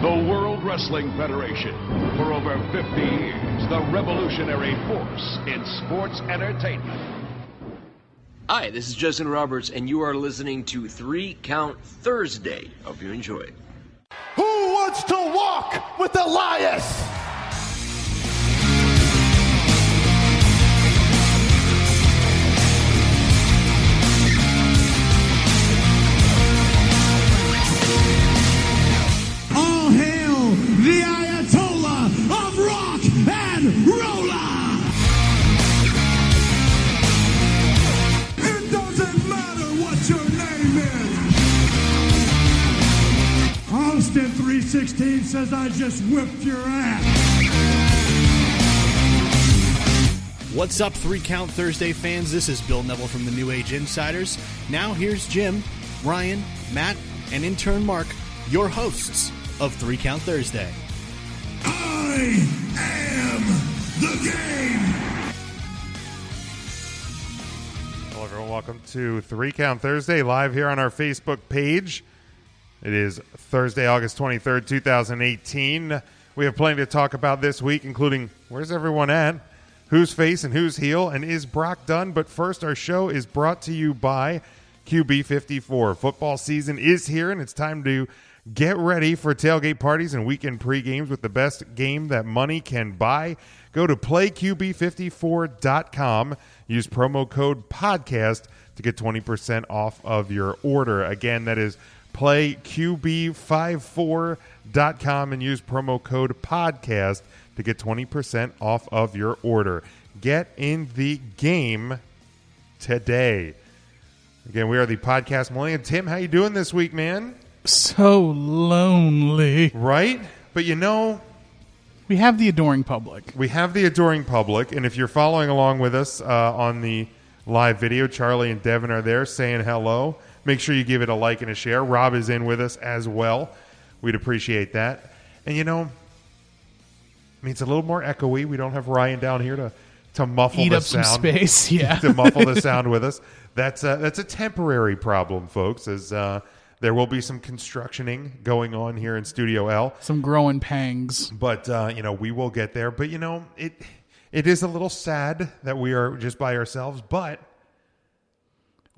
The World Wrestling Federation. For over 50 years, the revolutionary force in sports entertainment. Hi, this is Justin Roberts, and you are listening to Three Count Thursday. Hope you enjoy. Who wants to walk with Elias? 16 says I just whipped your ass. What's up, Three Count Thursday fans? This is Bill Neville from the New Age Insiders. Now here's Jim, Ryan, Matt, and intern Mark, your hosts of Three Count Thursday. I am the game. Hello, everyone. Welcome to Three Count Thursday, live here on our Facebook page. It is Thursday, August 23rd, 2018. We have plenty to talk about this week, including where's everyone at? Who's face and who's heel? And is Brock done? But first, our show is brought to you by QB54. Football season is here, and it's time to get ready for tailgate parties and weekend pre-games with the best game that money can buy. Go to playqb54.com. Use promo code podcast to get 20% off of your order. Again, that is playqb54.com and use promo code podcast to get 20% off of your order. Get in the game today. Again, we are the podcast Millennium. Tim, how you doing this week, man? so lonely. Right? But you know, We have the adoring public. we have the adoring public, and if you're following along with us uh, on the live video, Charlie and Devin are there saying hello. Make sure you give it a like and a share. Rob is in with us as well. We'd appreciate that. And you know, I mean, it's a little more echoey. We don't have Ryan down here to to muffle Eat the up some sound. space, yeah. to muffle the sound with us. That's a, that's a temporary problem, folks. As uh, there will be some constructioning going on here in Studio L. Some growing pangs. but uh, you know we will get there. But you know it it is a little sad that we are just by ourselves. But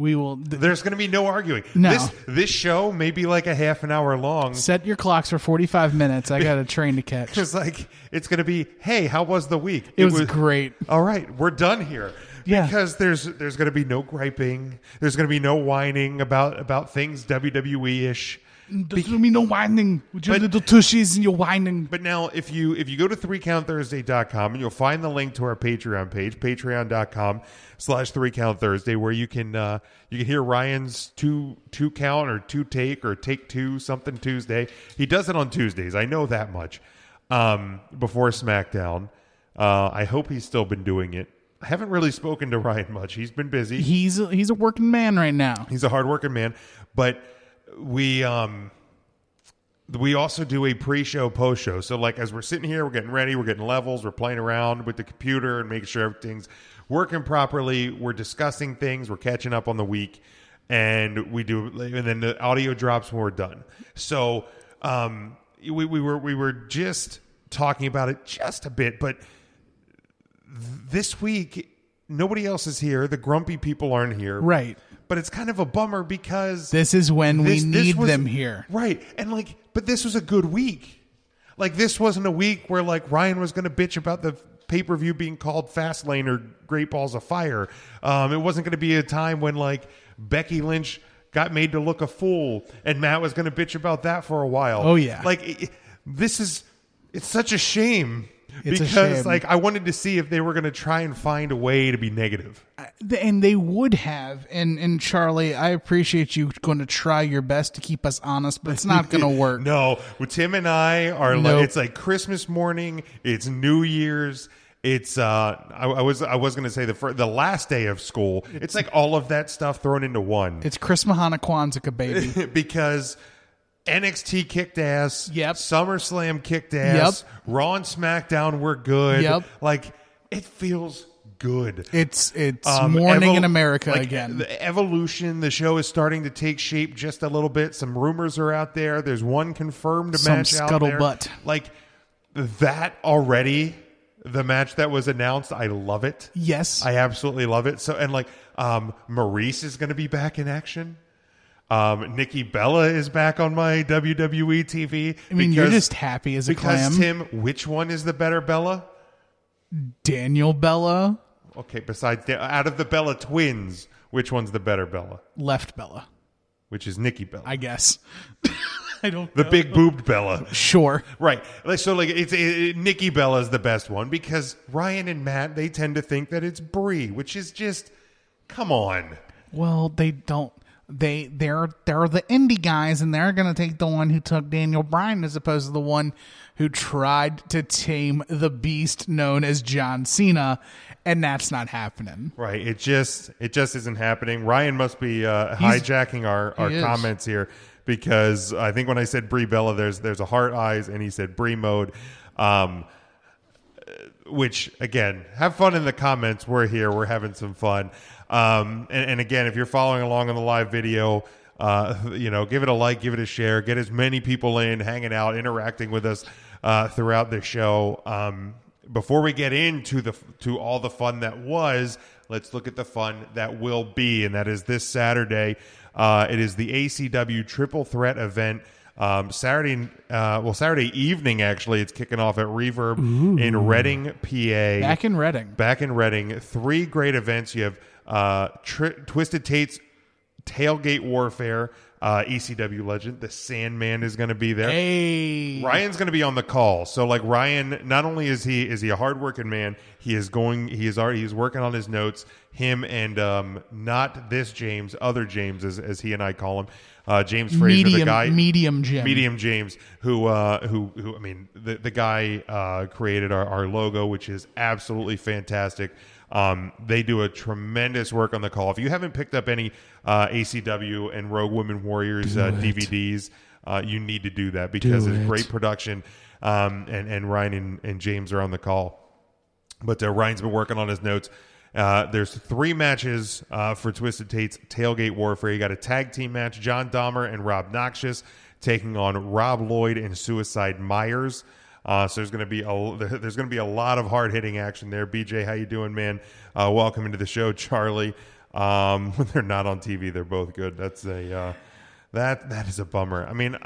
We will th- there's going to be no arguing. No. This this show may be like a half an hour long. set your clocks for 45 minutes. I got a train to catch. It's like it's going to be. Hey, how was the week? It was great. All right, we're done here. Yeah. Because there's there's going to be no griping. There's going to be no whining about about things WWE ish. There's gonna be no whining with your But- little tushies and your whining. But now, if you if you go to 3countthursday.com and you'll find the link to our Patreon page, patreon.com slash 3countthursday, where you can uh, you can hear Ryan's two two count or two take or take two something Tuesday. He does it on Tuesdays. I know that much. Um, before SmackDown, uh, I hope he's still been doing it. I haven't really spoken to Ryan much. He's been busy He's a, he's a working man right now. he's a hardworking man but we um we also do a pre-show post-show. So like as we're sitting here we're getting ready we're getting levels we're playing around with the computer and making sure everything's working properly. We're discussing things we're catching up on the week and we do and then the audio drops when we're done. So um we, we were we were just talking about it just a bit but this week nobody else is here. The grumpy people aren't here. Right. but it's kind of a bummer because This is when this- we this need was- them here. right. And like but this was a good week. Like this wasn't a week where like ryan was going to bitch about the pay-per-view being called fastlane or great balls of fire. Um, it wasn't going to be a time when like becky lynch got made to look a fool and matt was going to bitch about that for a while. Oh, yeah. like it, this is it's such a shame It's because like i wanted to see if they were going to try and find a way to be negative and they would have and and charlie i appreciate you going to try your best to keep us honest but it's not going to work No, well, Tim and I are Nope. like it's like Christmas morning. It's New Year's. It's uh, I, I was I was gonna say the fir- the last day of school. It's like all of that stuff thrown into one it's chris mahana kwanzaa baby because NXT kicked ass. Yep. SummerSlam kicked ass. Yep. Raw and SmackDown were good. Yep. Like it feels good. It's it's Um, morning evol- in America like, again. The evolution, the show is starting to take shape just a little bit. Some rumors are out there. There's one confirmed Some match out there. scuttlebutt. Like that already. The match that was announced, I love it. yes, I absolutely love it. So and like um Maryse is going to be back in action. Um Nikki Bella is back on my WWE TV. I mean you're just happy as a because clam. Tim, which one is the better Bella? Daniel Bella, Okay, besides out of the Bella twins, which one's the better Bella? left Bella, Which is Nikki Bella, I guess. I don't the know. big boobed Bella. Sure. Right. Like so, like it's it, Nikki Bella is the best one because Ryan and Matt they tend to think that it's Brie, which is just come on. Well, they don't. They they're they're the indie guys, and they're gonna take the one who took Daniel Bryan as opposed to the one who tried to tame the beast known as John Cena, and that's not happening. Right. It just it just isn't happening. Ryan must be uh, hijacking our, our he comments here because I think when I said Brie Bella, there's there's a heart eyes, and he said Brie mode. Um, which again, have fun in the comments. We're here. We're having some fun. Um, and, and again, if you're following along on the live video, uh, you know, give it a like, give it a share, get as many people in, hanging out, interacting with us uh, throughout the show. Um, before we get into the to all the fun that was, let's look at the fun that will be, and that is this Saturday. Uh, it is the ACW Triple Threat event. Um, Saturday, uh, well, Saturday evening actually, it's kicking off at Reverb in Reading, PA. Back in Reading. Back in Reading, three great events. You have uh, Tri- Twisted Tate's Tailgate Warfare, uh, ECW legend. The Sandman is going to be there. Hey, Ryan's going to be on the call. So like Ryan, not only is he is he a hardworking man, he is going. He is already he's working on his notes. Him and um, not this James, other James, as, as he and I call him, uh, James Fraser, medium the guy, medium Jim. Medium James, who uh, who who I mean, the the guy uh, created our, our logo, which is absolutely fantastic. Um, they do a tremendous work on the call. If you haven't picked up any uh, ACW and Rogue Women Warriors uh, DVDs, uh, you need to do that because Do it's it. great production. Um, and and Ryan and, and James are on the call. But uh, Ryan's been working on his notes. Uh, there's three matches uh, for Twisted Tate's Tailgate Warfare. You got a tag team match: John Dahmer and Rob Noxious taking on Rob Lloyd and Suicide Myers. Uh, so there's going to be a there's going to be a lot of hard hitting action there. BJ, how you doing, man? Uh, welcome into the show, Charlie. Um, they're not on TV, they're both good. That's a uh, that that is a bummer. I mean,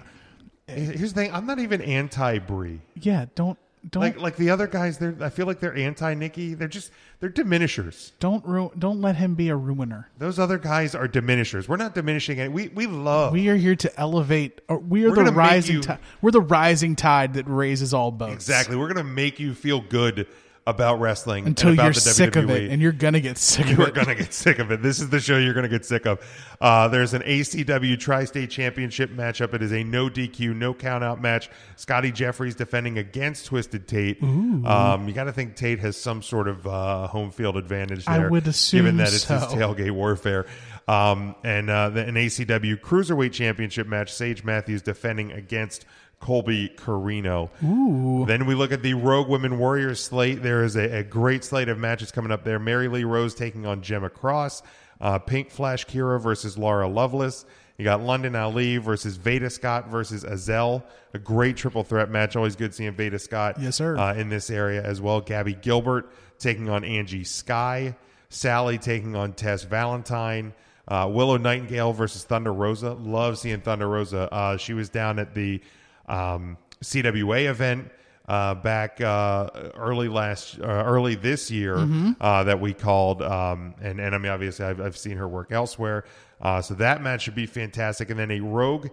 here's the thing: I'm not even anti Brie. Yeah, don't don't Like like the other guys, they're I feel like they're anti Nikki. They're just they're diminishers. don't ru- don't let him be a ruiner. Those other guys are diminishers. We're not diminishing it. We we love. We are here to elevate. Or we are We're the rising. you- tide. We're the rising tide that raises all boats. exactly. We're gonna make you feel good about wrestling Until and about you're the sick of it, and you're gonna get sick of it. You're it. gonna get sick of it. This is the show you're gonna get sick of. Uh, there's an ACW Tri-State Championship matchup. It is a no DQ, no countout match. Scotty Jeffries defending against Twisted Tate. Um, you got to think Tate has some sort of uh, home field advantage there. I would assume given that it's his tailgate warfare. Um, and uh, the, an ACW Cruiserweight Championship match. Sage Matthews defending against. Colby Corino. Ooh. Then we look at the Rogue Women Warriors slate. There is a, a great slate of matches coming up there. Mary Lee Rose taking on Gemma Cross. Uh, Pink Flash Kira versus Laura Lovelace. You got London Ali versus Veda Scott versus Azel. A great triple threat match. Always good seeing Veda Scott Yes, sir. Uh, in this area as well. Gabby Gilbert taking on Angie Sky. Sally taking on Tess Valentine. Uh, Willow Nightingale versus Thunder Rosa. Love seeing Thunder Rosa. Uh, she was down at the um, CWA event uh, back uh, early last, uh, early this year uh, that we called, um, and and I mean obviously I've, I've seen her work elsewhere, uh, so that match should be fantastic. And then a Rogue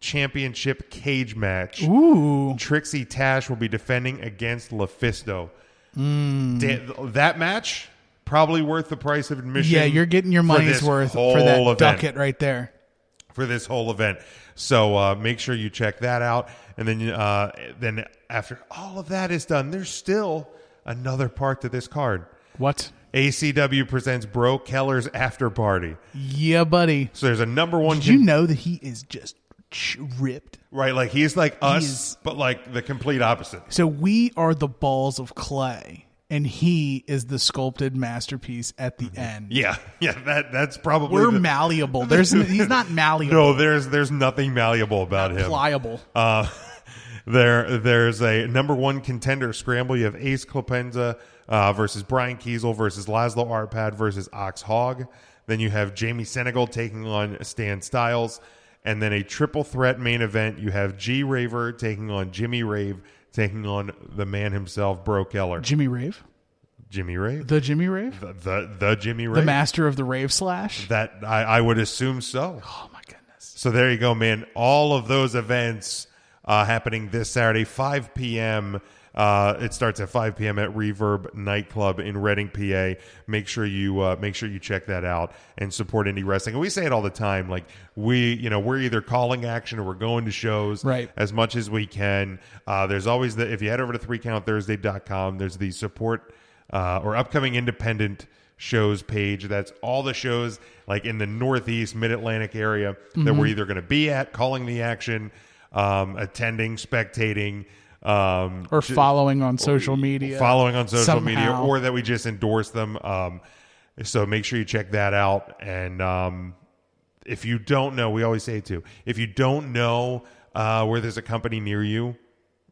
Championship cage match. Ooh, Trixie Tash will be defending against LuFisto. Hmm. Da- that match probably worth the price of admission. yeah, you're getting your money's worth for that event ducat right there. For this whole event. So uh, make sure you check that out. And then, uh, then after all of that is done, there's still another part to this card. What? ACW presents Bro Keller's After Party. Yeah, buddy. So there's a number one. Did you know that he is just ripped? right, like he's like us, is- but like the complete opposite. So we are the balls of clay, and he is the sculpted masterpiece at the end. Yeah, yeah, that that's probably We're the- malleable. There's he's not malleable. No, there's there's nothing malleable about him. pliable. Uh, there, there's a number one contender scramble. You have Ace Clepenza uh, versus Brian Kiesel versus Laszlo Arpad versus Ox Hogg. Then you have Jamie Senegal taking on Stan Styles. And then a triple threat main event. You have G Raver taking on Jimmy Rave, taking on the man himself, Bro Keller. Jimmy Rave, Jimmy Rave? the Jimmy Rave, The, the, the Jimmy Rave? the master of the rave slash. That I, I would assume so. Oh my goodness! So there you go, man. All of those events uh, happening this Saturday, 5 p.m. Uh, it starts at 5 p.m. at Reverb Nightclub in Reading, PA. Make sure you uh, make sure you check that out and support indie wrestling. And we say it all the time, like we, you know, we're either calling action or we're going to shows Right. as much as we can. Uh, there's always the if you head over to 3countthursday.com, there's the support uh, or upcoming independent shows page. That's all the shows like in the Northeast, Mid Atlantic area that we're either going to be at, calling the action, um, attending, spectating, um, Or following on social media, following on social media, or that we just endorse them. Um, so make sure you check that out. And um, if you don't know, we always say too, if you don't know uh, where there's a company near you,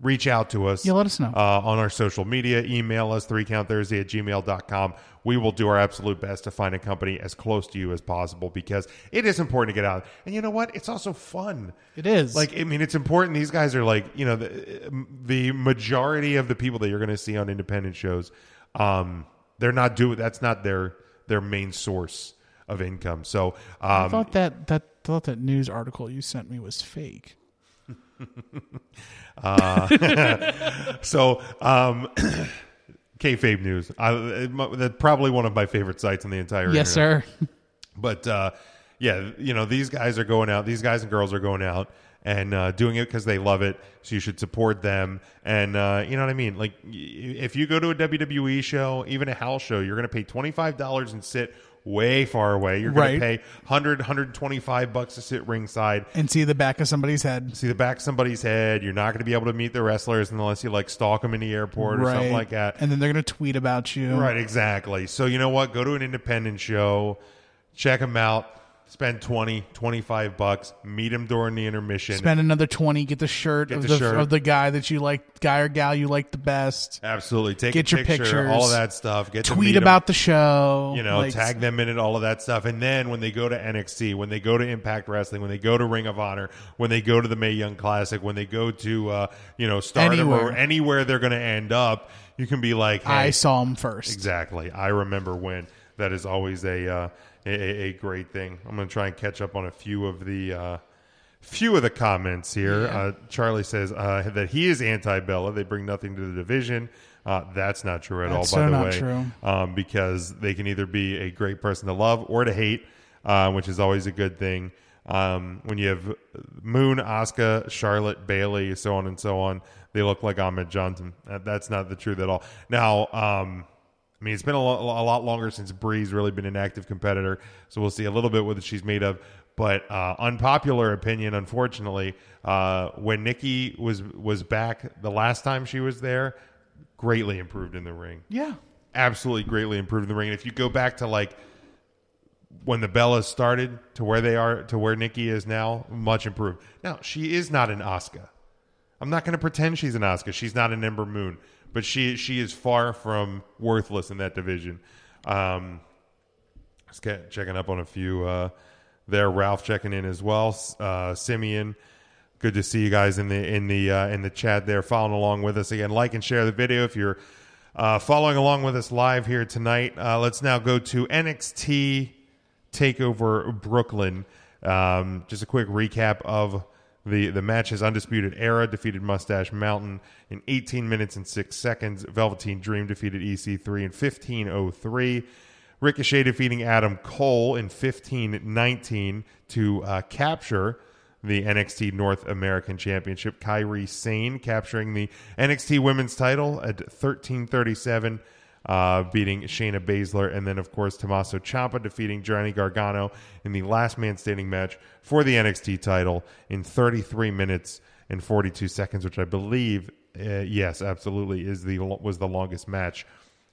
reach out to us. Yeah, let us know. Uh, on our social media. Email us, 3countthursday at gmail.com. We will do our absolute best to find a company as close to you as possible because it is important to get out. And you know what? It's also fun. It is. Like, I mean, it's important. These guys are like, you know, the, the majority of the people that you're going to see on independent shows, um, they're not doing, that's not their, their main source of income. So, I um, thought that that thought that news article you sent me was fake. So, um, kayfabe news. I, it that's probably one of my favorite sites on the entire Yes, internet. sir. But uh, yeah, you know, these guys are going out. These guys and girls are going out and uh, doing it because they love it. So you should support them. And uh, you know what I mean? Like, y- if you go to a WWE show, even a house show, you're going to pay twenty five dollars and sit way far away. You're going Right. to pay 100 125 bucks to sit ringside. And see the back of somebody's head. See the back of somebody's head. You're not going to be able to meet the wrestlers unless you like stalk them in the airport or something like that. And then they're gonna tweet about you. Right, exactly. So you know what? Go to an independent show, check them out, spend 20, 25 bucks, meet him during the intermission. Spend another twenty, get the shirt Get of the the, shirt. of the guy that you like, guy or gal you like the best. Absolutely. Take Get a your picture, pictures. all of that stuff. Get to Tweet meet 'em. about the show. you know, Like, tag them in it, all of that stuff. And then when they go to NXT, when they go to Impact Wrestling, when they go to Ring of Honor, when they go to the Mae Young Classic, when they go to, uh, you know, Stardom or Anywhere. anywhere they're going to end up, you can be like, hey, I saw him first. Exactly. I remember when. That is always a uh, a, a great thing. I'm going to try and catch up on a few of the uh, few of the comments here. Uh, Charlie says uh, that he is anti Bella. They bring nothing to the division. Uh, that's not true at That's all, by so the not way. true. Um, because they can either be a great person to love or to hate, uh, which is always a good thing. Um, when you have Moon, Asuka, Charlotte, Bayley, so on and so on, they look like Ahmed Johnson. That, that's not the truth at all. Now, um, I mean, it's been a, lo- a lot longer since Brie's really been an active competitor, so we'll see a little bit what she's made of. But uh, unpopular opinion, unfortunately, uh, when Nikki was was back the last time she was there, greatly improved in the ring Yeah. absolutely greatly improved in the ring. And if you go back to like when the Bellas started to where they are to where Nikki is now, much improved. Now she is not an Asuka. I'm not going to pretend she's an Asuka. She's not an Ember Moon, but she she is far from worthless in that division. Um, just get, checking up on a few uh, there. Ralph checking in as well. Uh, Simeon, good to see you guys in the in the uh, in the chat there, following along with us again. Like and share the video if you're uh, following along with us live here tonight. Uh, let's now go to NXT Takeover Brooklyn. Um, just a quick recap of the the matches. Undisputed Era defeated Mustache Mountain in 18 minutes and six seconds. Velveteen Dream defeated EC3 in 15:03. Ricochet defeating Adam Cole in 15-19 to uh, capture the NXT North American Championship. Kairi Sane capturing the NXT Women's title at 1337, uh, beating Shayna Baszler. And then, of course, Tommaso Ciampa defeating Johnny Gargano in the last man standing match for the NXT title in 33 minutes and 42 seconds, which I believe, uh, yes, absolutely, is the was the longest match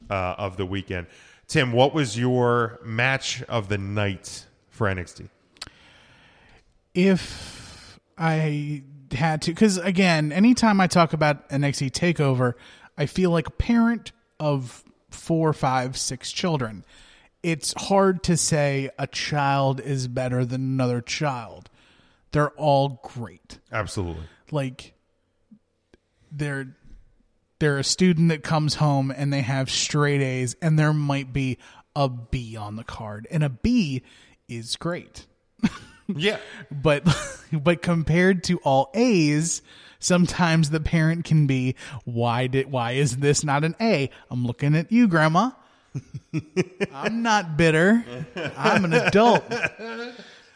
uh, of the weekend. Tim, what was your match of the night for NXT? if I had to, because again, anytime I talk about NXT Takeover, I feel like a parent of four, five, six children. It's hard to say a child is better than another child. They're all great. Absolutely. Like they're they're a student that comes home and they have straight A's and there might be a B on the card. And a B is great Yeah. but but compared to all A's, sometimes the parent can be why did why is this not an A? I'm looking at you, grandma. I'm not bitter. I'm an adult.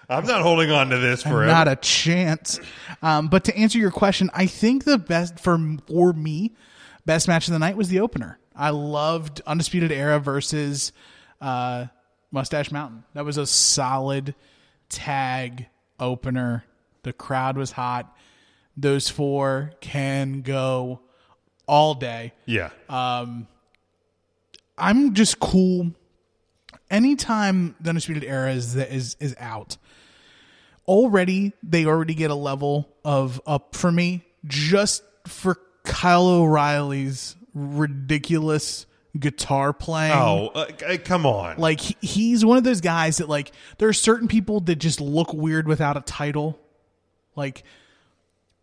I'm not holding on to this forever. Not a chance. Um, but to answer your question, I think the best for for me, best match of the night was the opener. I loved Undisputed Era versus uh, Mustache Mountain. That was a solid tag opener. The crowd was hot. Those four can go all day. yeah. Um, I'm just cool. Anytime the Undisputed Era is is is out, already they already get a level of up for me just for Kyle O'Reilly's ridiculous guitar playing. oh, uh, uh, come on. Like he- he's one of those guys that like there are certain people that just look weird without a title. Like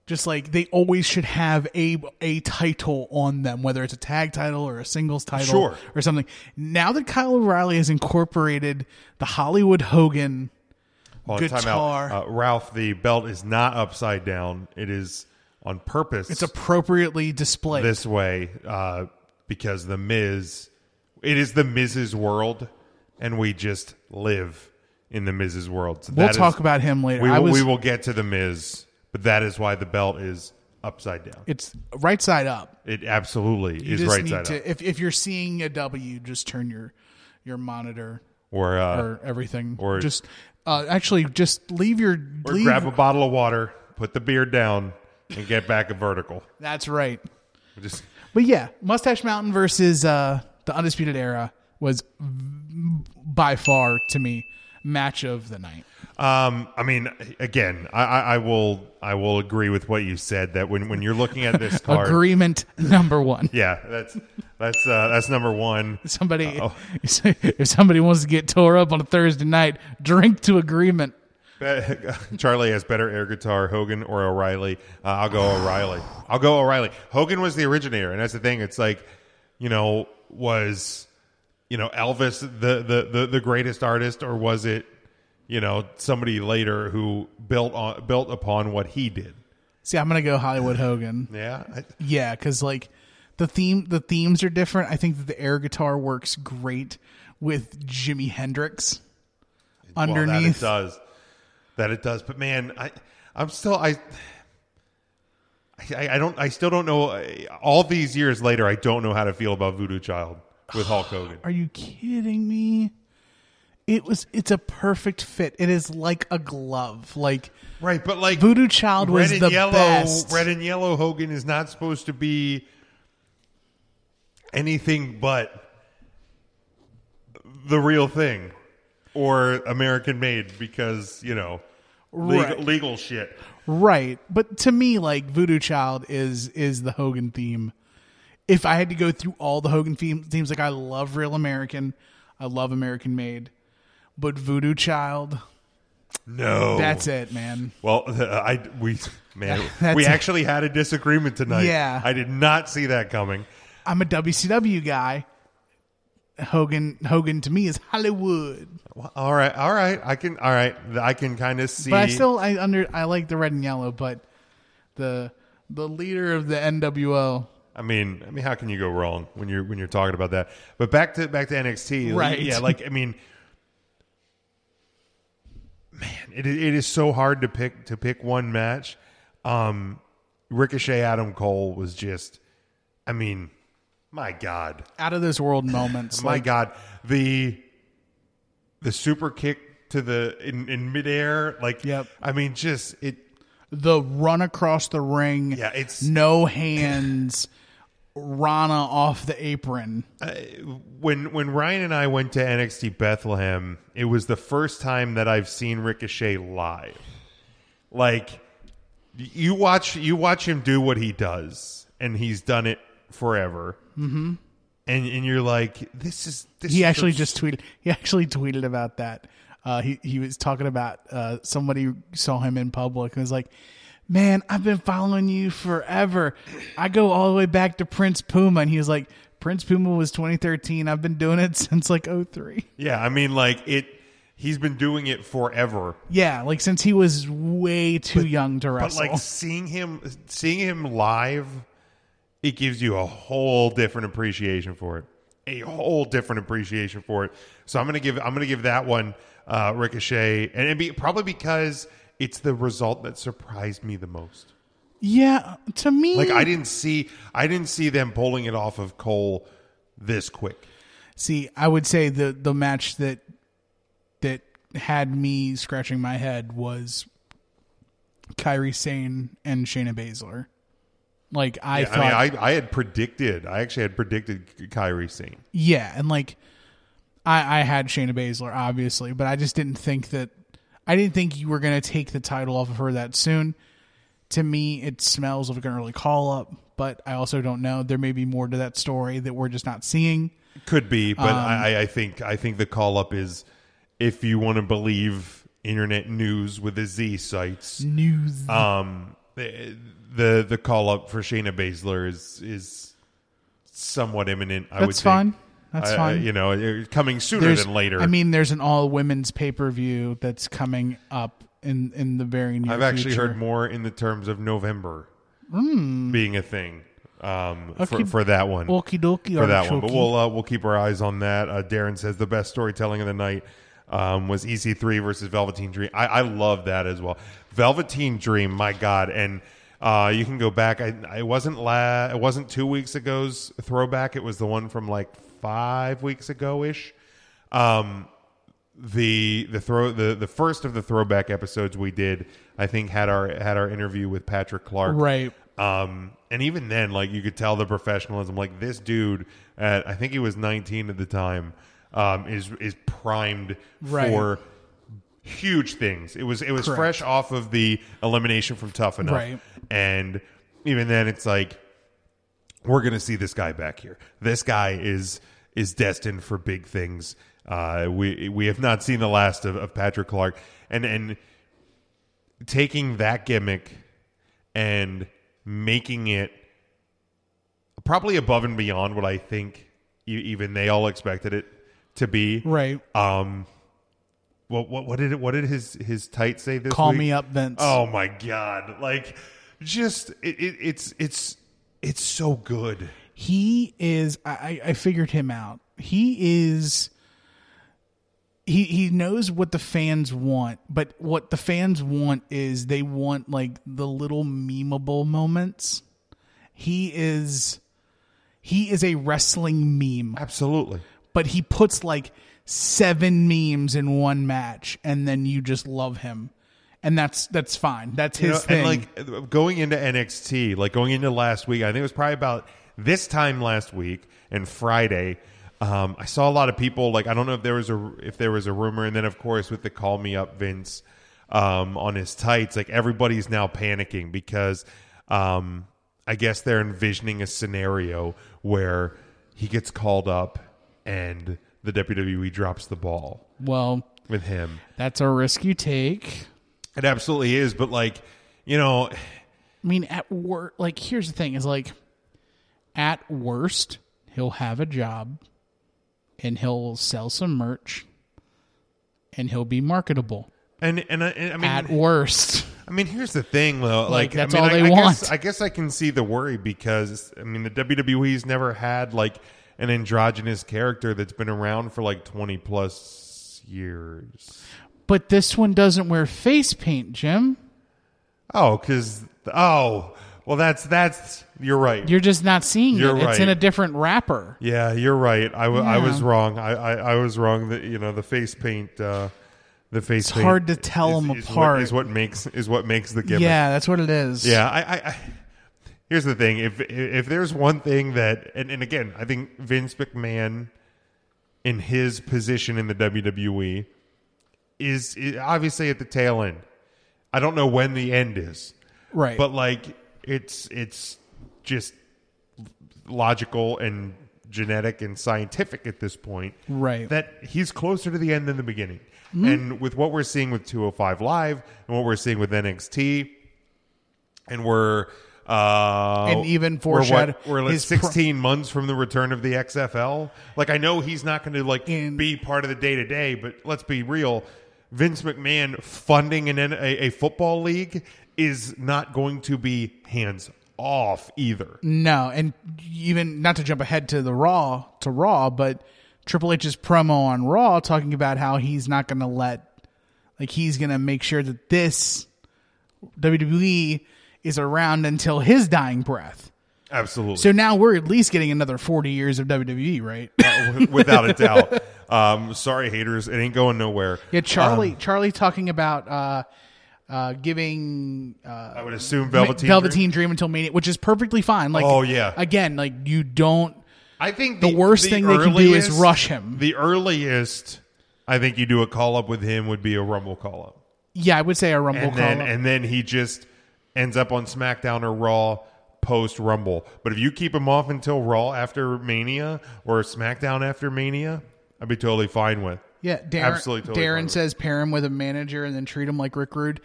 just like they always should have a a title on them, whether it's a tag title or a singles title Sure. or something. Now that Kyle O'Reilly has incorporated the Hollywood Hogan Hold time guitar. out. Uh, Ralph, the belt is not upside down. It is on purpose. it's appropriately displayed. this way uh, because the Miz, it is the Miz's world, and we just live in the Miz's world. So we'll that is- talk about him later. We I will, was we will get to the Miz, but that is why the belt is upside down. it's right side up. It absolutely You is just right need side to up, if if you're seeing a W, just turn your your monitor or uh, or everything. or- just uh, actually just leave your or leave, grab a bottle of water, put the beard down, and get back a vertical. That's right. Just But yeah, Mustache Mountain versus uh, the Undisputed Era was v- by far to me match of the night. Um, I mean, again, I, I, I will I will agree with what you said that when, when you're looking at this card, Agreement number one. yeah, that's that's uh, that's number one. Somebody, if somebody wants to get tore up on a Thursday night, drink to agreement. Charlie has better air guitar, Hogan or O'Reilly. Uh, I'll go O'Reilly. I'll go O'Reilly. Hogan was the originator, and that's the thing. It's like, you know, was you know Elvis the the the, the greatest artist, or was it you know somebody later who built on built upon what he did? See, I'm gonna go Hollywood Hogan. Yeah, I, Yeah, because like the theme, the themes are different. I think that the air guitar works great with Jimi Hendrix Well, that it underneath. does. That it does. But man, I I'm still I I, I don't I still don't know all these years later I don't know how to feel about Voodoo Child with Hulk Hogan. Are you kidding me? It was. It's a perfect fit. It is like a glove. Like Right, but like Voodoo Child was red and the yellow best. red and yellow Hogan is not supposed to be anything but the real thing or American made because, you know, legal, Right. legal shit. Right. But to me, like Voodoo Child is is the Hogan theme. If I had to go through all the Hogan theme, themes, like I love Real American, I love American Made, but Voodoo Child, No. that's it, man. Well, I we man, we it. actually had a disagreement tonight. Yeah. I did not see that coming. I'm a WCW guy. Hogan Hogan to me is Hollywood. Well, all right, all right. I can all right. I can kind of see But I still I under I like the red and yellow, but the the leader of the NWO I mean, I mean, how can you go wrong when you're when you're talking about that? But back to back to NXT, Right. Yeah, like I mean, man, it it is so hard to pick to pick one match. Um, Ricochet Adam Cole was just, I mean, my God, out of this world moments. my like God, the the super kick to the in in midair, like, Yep. I mean, just it. the run across the ring. Yeah, it's- no hands. Rana off the apron. when when Ryan and I went to NXT Bethlehem, it was the first time that I've seen Ricochet live. Like you watch you watch him do what he does, and he's done it forever. Mm-hmm. And and you're like, this is this he actually just tweeted he actually tweeted about that uh, he, he was talking about uh, somebody saw him in public and was like man i've been following you forever i go all the way back to prince puma and he was like prince puma was 2013 i've been doing it since like 03 yeah. I mean, like it. He's been doing it forever. yeah like since he was way too young to wrestle. But like seeing him seeing him live, it gives you a whole different appreciation for it. A whole different appreciation for it. So I'm gonna give I'm gonna give that one uh, Ricochet, and it'd be probably because it's the result that surprised me the most. yeah to me Like I didn't see I didn't see them pulling it off of Cole this quick. See, I would say the the match that that had me scratching my head was Kairi Sane and Shayna Baszler. Like I Yeah, thought, I mean, I, I had predicted. I actually had predicted Kairi Sane. yeah, and like I I had Shayna Baszler obviously, but I just didn't think that I didn't think you were gonna take the title off of her that soon. To me, it smells of an early call up, but I also don't know. There may be more to that story that we're just not seeing. Could be, but Um, I, I think I think the call up is if you want to believe internet news with the Z sites. News. Um, the the, the call up for Shayna Baszler is is somewhat imminent. I would That's think. fine. That's I- I- fine. you know, it- coming sooner there's, than later. I mean, there's an all women's pay per view that's coming up in in the very near I've actually future. heard more in the terms of November being a thing um, for. Okay. for that one. Okie dokie, for that one. But we'll uh, we'll keep our eyes on that. Uh, Darren says the best storytelling of the night um, was EC3 versus Velveteen Dream. I, I love that as well. Velveteen Dream, my God, and uh, you can go back. I it wasn't la- it wasn't two weeks ago's throwback. It was the one from like five weeks ago ish. Um, the the throw the the first of the throwback episodes we did, I think had our had our interview with Patrick Clark, Right. um, and even then, like you could tell the professionalism. Like this dude, at I think he was 19 at the time, um, is is primed Right. for huge things. It was it was Correct. fresh off of the elimination from Tough Enough, Right. and even then, it's like we're going to see this guy back here. This guy is is destined for big things. Uh, we we have not seen the last of, of Patrick Clark, and and taking that gimmick and making it probably above and beyond what I think even they all expected it to be. right. Um, what what what did it, what did his his tight say this Call week? me up, Vince. Oh my god! Like, just it, it, it's it's it's so good. He is I, I figured him out. He is he he knows what the fans want, but what the fans want is they want like the little memeable moments. He is he is a wrestling meme, Absolutely. but he puts like seven memes in one match and then you just love him. And that's that's fine. That's You his know, thing. and like going into NXT, like going into last week, I think it was probably about this time last week and Friday. Um, I saw a lot of people like I don't know if there was a if there was a rumor, and then of course with the call me up Vince um, on his tights, like everybody's now panicking because um, I guess they're envisioning a scenario where he gets called up and the WWE drops the ball well, with him. that's a risk you take. It absolutely is, but like you know, I mean, at work, like here's the thing: is like, at worst, he'll have a job, and he'll sell some merch, and he'll be marketable. and and I, and I mean, at worst, I mean, here's the thing, though. Like, Like, that's I mean, all I, they want. Guess, I guess I can see the worry because I mean, the WWE's never had like an androgynous character that's been around for like 20 plus years. but this one doesn't wear face paint, Jim. Oh, because oh, well, that's that's you're right. You're just not seeing You're it. It's in a different wrapper. yeah, you're right. I, w- I Yeah. was wrong. I, I, I was wrong. That you know the face paint. Uh, the face It's paint hard to tell is- them is what- apart. Is what makes is what makes the gimmick. Yeah, that's what it is. Yeah, I, I, I Here's the thing: if if there's one thing that, and, and again, I think Vince McMahon, in his position in the WWE, is, is obviously at the tail end. I don't know when the end is, Right. But like, it's it's just logical and genetic and scientific at this point, Right. That he's closer to the end than the beginning. And with what we're seeing with 205 Live and what we're seeing with NXT, and we're uh And even we're what- we're, like his pro- 16 months from the return of the XFL. Like I know he's not going to like In- be part of the day to day, but let's be real. Vince McMahon funding an, a, a football league is not going to be hands off either. No, and even not to jump ahead to the Raw to Raw, but Triple H's promo on Raw talking about how he's not going to let, like he's going to make sure that this WWE is around until his dying breath. Absolutely. So now we're at least getting another forty years of WWE, right? without a doubt. Um, sorry, haters. It ain't going nowhere. yeah, Charlie. Charlie talking about uh, uh, giving uh, I would assume Velveteen. Velveteen Dream until Mania, which is perfectly fine. Like, Oh, yeah. again, like you don't. I think The worst thing they can do is rush him. The earliest I think you do a call up with him would be a Rumble call up, Yeah, I would say a Rumble and call. then and then he just ends up on SmackDown or Raw post Rumble. But if you keep him off until Raw after Mania or SmackDown after Mania, I'd be totally fine with. Yeah, Darren, Absolutely totally Darren says pair him with a manager and then treat him like Rick Rude.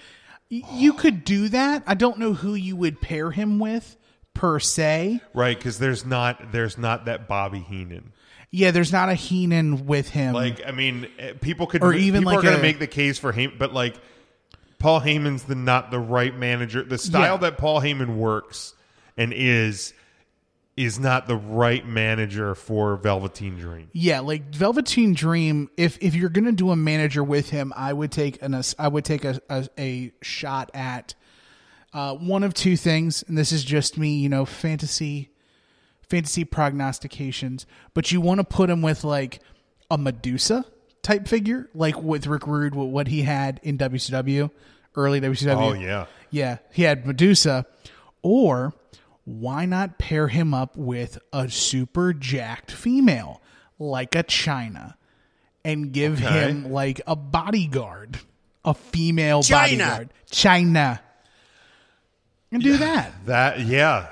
Y- You could do that. I don't know who you would pair him with per se. right because there's not there's not that Bobby Heenan. Yeah, there's not a Heenan with him. Like, I mean, eh, people could, Or even people like are going to make the case for him, but like, Paul Heyman's the not the right manager. The style Yeah. that Paul Heyman works and is is not the right manager for Velveteen Dream. yeah, like Velveteen Dream. If if you're gonna do a manager with him, I would take an I would take a a, a shot at uh, one of two things, and this is just me, you know, fantasy fantasy prognostications. But you want to put him with like a Medusa type figure, like with Rick Rude, with what he had in WCW, early WCW. Oh yeah, Yeah, he had Medusa. Or why not pair him up with a super jacked female like a Chyna and give Okay. him like a bodyguard, a female Chyna. bodyguard. Chyna. And do that. that yeah,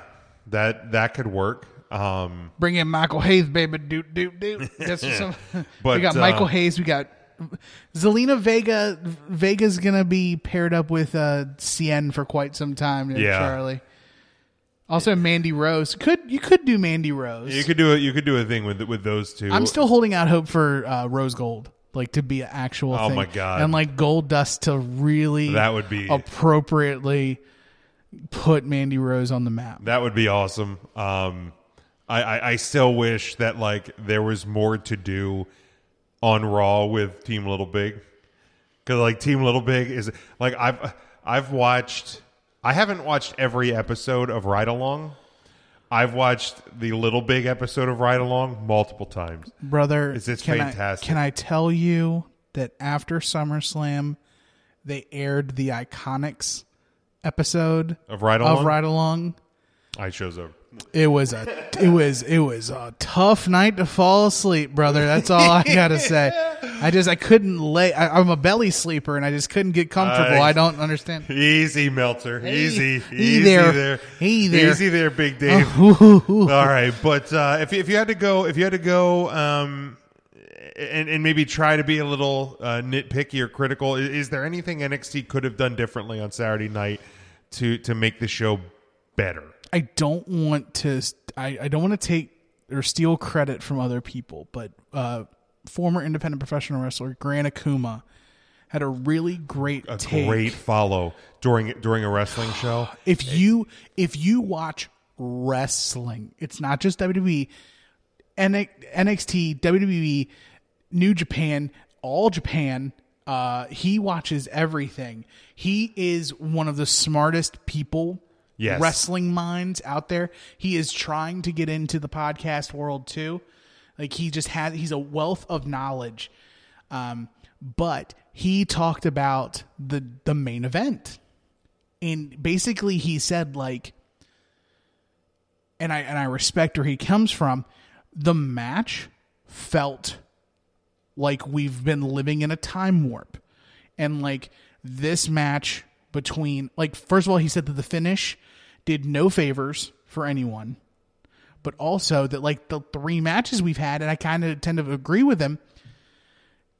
that that could work. Um, Bring in Michael Hayes, baby. Doot, doot, doot. That's what's up. we got uh, Michael Hayes. We got Zelina Vega. Vega's to be paired up with uh, Cien for quite some time. Yeah. Charlie. Also, Mandy Rose. Could you could do Mandy Rose? you could do it. You could do a thing with with those two. I'm still holding out hope for uh, Rose Gold, like to be an actual. Oh thing. my God. And like Gold Dust to really That would be- appropriately put Mandy Rose on the map. That would be awesome. Um, I, I, I still wish that like there was more to do on Raw with Team Little Big, because like Team Little Big is like I've I've watched. I haven't watched every episode of Ride Along. I've watched the Little Big episode of Ride Along multiple times. brother. It's- it's can I- fantastic. can I tell you that after SummerSlam, they aired the Iconics episode Of Ride Along? Of Ride Along. I chose over. It was a it was it was a tough night to fall asleep, brother. That's all I gotta say. I just I couldn't lay. I, I'm a belly sleeper, and I just couldn't get comfortable. I- I don't understand. Easy, Meltzer. easy, hey easy there. there. Hey there. Easy there, Big Dave. All All right, but uh, if if you had to go, if you had to go, um, and and maybe try to be a little uh, nitpicky or critical, is, is there anything NXT could have done differently on Saturday night to to make the show better? I don't want to. I, I don't want to take or steal credit from other people, but uh, former independent professional wrestler Grant Akuma had a really great A take. great follow during during a wrestling show. if you if you watch wrestling, it's not just WWE, NXT, WWE, New Japan, all Japan. Uh, he watches everything. He is one of the smartest people, Yes. wrestling minds out there. He is trying to get into the podcast world too. Like he just has, he's a wealth of knowledge. Um, but he talked about the the main event and basically he said like and I and I respect where he comes from. The match felt like we've been living in a time warp, and like this match between like first of all, he said that the finish did no favors for anyone, but also that like the three matches we've had, and I kind of tend to agree with him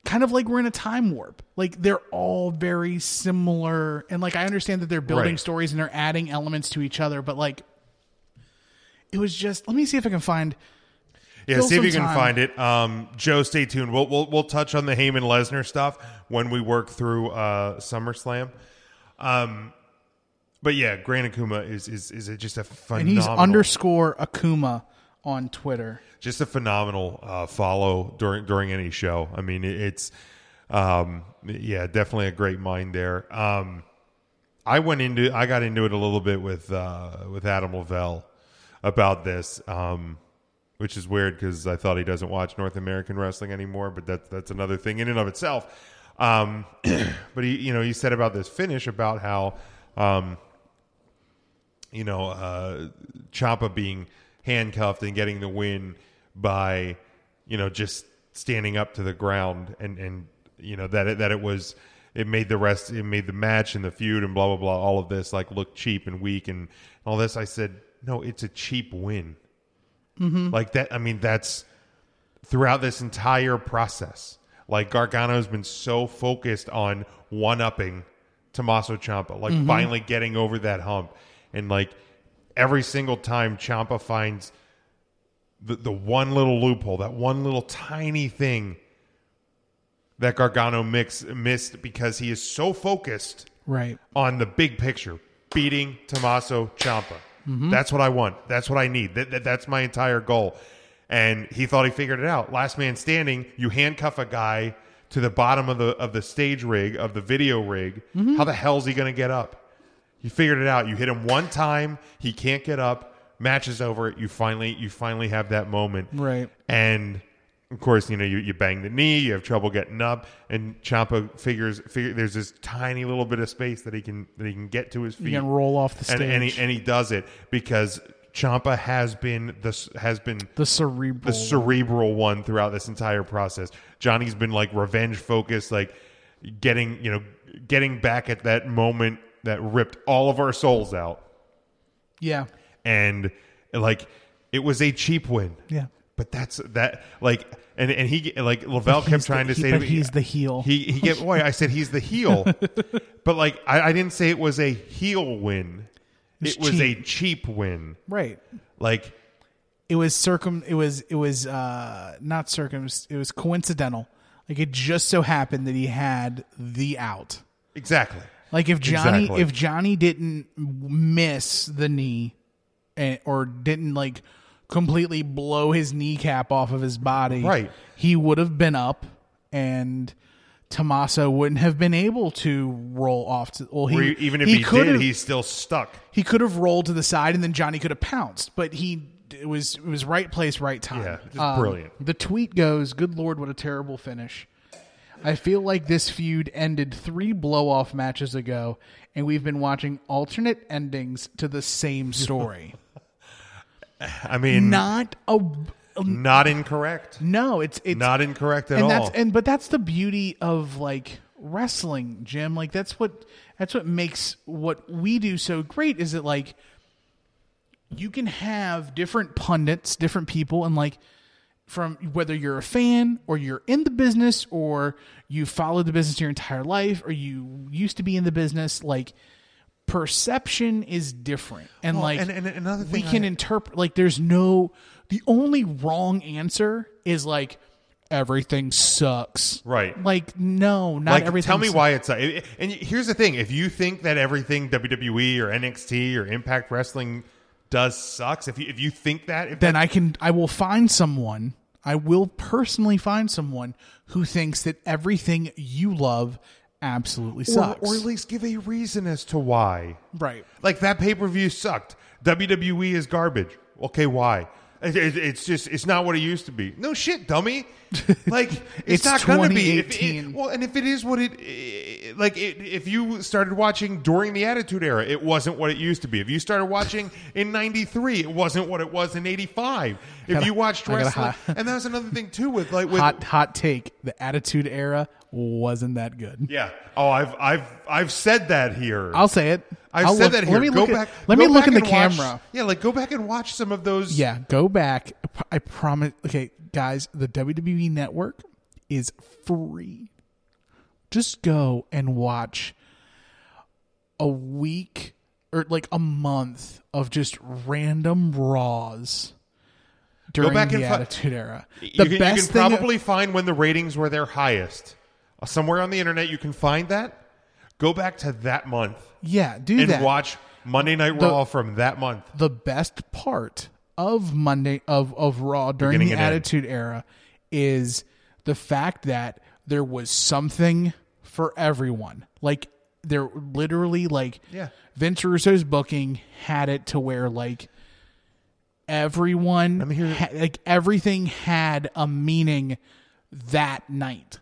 kind of like we're in a time warp. Like they're all very similar, and like I understand that they're building Right. stories and they're adding elements to each other, but like it was just. Let me see if I can find. Yeah, see if you can time. find it. Um, Joe, stay tuned. We'll, we'll we'll touch on the Heyman Lesnar stuff when we work through uh, SummerSlam. Um, but yeah, Gran Akuma is is is just a And phenomenal, he's underscore Akuma on Twitter. just a phenomenal uh, follow during during any show. I mean, it's um, yeah, definitely a great mind there. Um, I went into I got into it a little bit with uh, with Adam Lavelle about this, um, which is weird because I thought he doesn't watch North American wrestling anymore, but that's that's another thing in and of itself. Um, but he, you know, he said about this finish about how, um, you know, uh, Ciampa being handcuffed and getting the win by, you know, just standing up to the ground and and you know that it, that it was it made the rest it made the match and the feud and blah blah blah all of this like look cheap and weak and all this. I said no, it's a cheap win. Like that. I mean, that's throughout this entire process. Like Gargano's been so focused on one upping Tommaso Ciampa, like finally getting over that hump, and like every single time Ciampa finds the the one little loophole, that one little tiny thing that Gargano mix, missed because he is so focused Right. on the big picture, beating Tommaso Ciampa. Mm-hmm. That's what I want. That's what I need. That, that- that's my entire goal. And he thought he figured it out. Last man standing. You handcuff a guy to the bottom of the of the stage rig of the video rig. Mm-hmm. How the hell is he going to get up? You figured it out. You hit him one time. He can't get up. Match is over. You finally you finally have that moment. Right. And of course, you know, you, you bang the knee, you have trouble getting up, and Ciampa figures figure there's this tiny little bit of space that he can that he can get to his feet. You can roll off the stage. and, and he and he does it because Ciampa has been this has been the cerebral. the cerebral one throughout this entire process. Johnny's been like revenge focused, like getting you know getting back at that moment that ripped all of our souls out, yeah. and like it was a cheap win. Yeah. But that's that like and and he like Lavelle kept the- trying to he- say but to me, he's the heel. He he get boy I said he's the heel, but like I, I didn't say it was a heel win. It was a cheap. cheap win. Right. Like It was circum. It was. It was uh not circum. It was coincidental. Like it just so happened that he had the out. exactly. Like if Johnny Exactly. if Johnny didn't miss the knee, and, or didn't like completely blow his kneecap off of his body, Right. He would have been up, and Tommaso wouldn't have been able to roll off. To, well, he Or even if he, could did, have- he's still stuck. he could have rolled to the side, and then Johnny could have pounced, but he. It was it was right place, right time. Yeah, just brilliant. Um, the tweet goes, "Good lord, what a terrible finish." I feel like this feud ended three blow off matches ago, and we've been watching alternate endings to the same story. I mean, Not a um, not incorrect. no, it's it's Not incorrect at and all. that's and but that's the beauty of like wrestling, Jim. Like that's what that's what makes what we do so great is it like you can have different pundits, different people, and like from whether you're a fan or you're in the business or you followed the business your entire life or you used to be in the business, like perception is different. And Well, like and- and another we can I- interpret like there's no the only wrong answer is like everything sucks. Right. Like no, not like, everything. tell me sucks. why it's. And here's the thing: if you think that everything WWE or NXT or Impact Wrestling does sucks, if you if you think that, if then that, I can I will find someone I will personally find someone who thinks that everything you love absolutely sucks. or at least give a reason as to why. right. Like that pay per view sucked. WWE is garbage. Okay, why? It- it- it's just it's not what it used to be. No shit, dummy. Like it's, It's not gonna be. If it- well, and if it is what it, like it, if you started watching during the Attitude Era, it wasn't what it used to be. If you started watching in '93, it wasn't what it was in '85. If gotta- you watched wrestling, hi- and that was another thing too with like with hot hot take. The Attitude Era wasn't that good. yeah. Oh, I've I've I've said that here. I'll say it. I've I'll said look- that here. Let me go look back. At, let me look in the watch- camera. yeah, like go back and watch some of those. Yeah, go back. I promise. Okay, guys, the WWE Network is free. Just go and watch a week or like a month of just random Raws during back the and fi- Attitude Era. The you can, you best can thing, probably find when the ratings were their highest. Uh, Somewhere on the internet, you can find that. Go back to that month yeah, do and that. watch Monday Night The- Raw from that month. the best part of Monday of of Raw during Beginning the and end. Attitude Era is the fact that there was something for everyone. Like they're literally like Yeah. Vince Russo's booking had it to where like everyone me hear- ha- like everything had a meaning that night.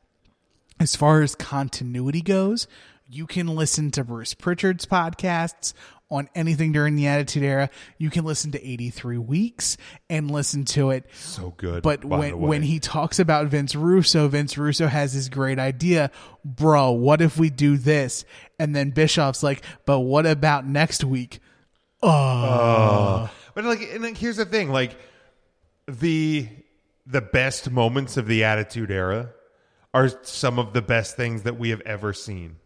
As far as continuity goes, you can listen to Bruce Pritchard's podcasts on anything during the Attitude Era. You can listen to 83 Weeks and listen to it. So good. But when when he talks about Vince Russo, Vince Russo has this great idea, bro. What if we do this? And then Bischoff's like, but what about next week? Ah. Ah. But like, and like, here's the thing: like the the best moments of the Attitude Era are some of the best things that we have ever seen.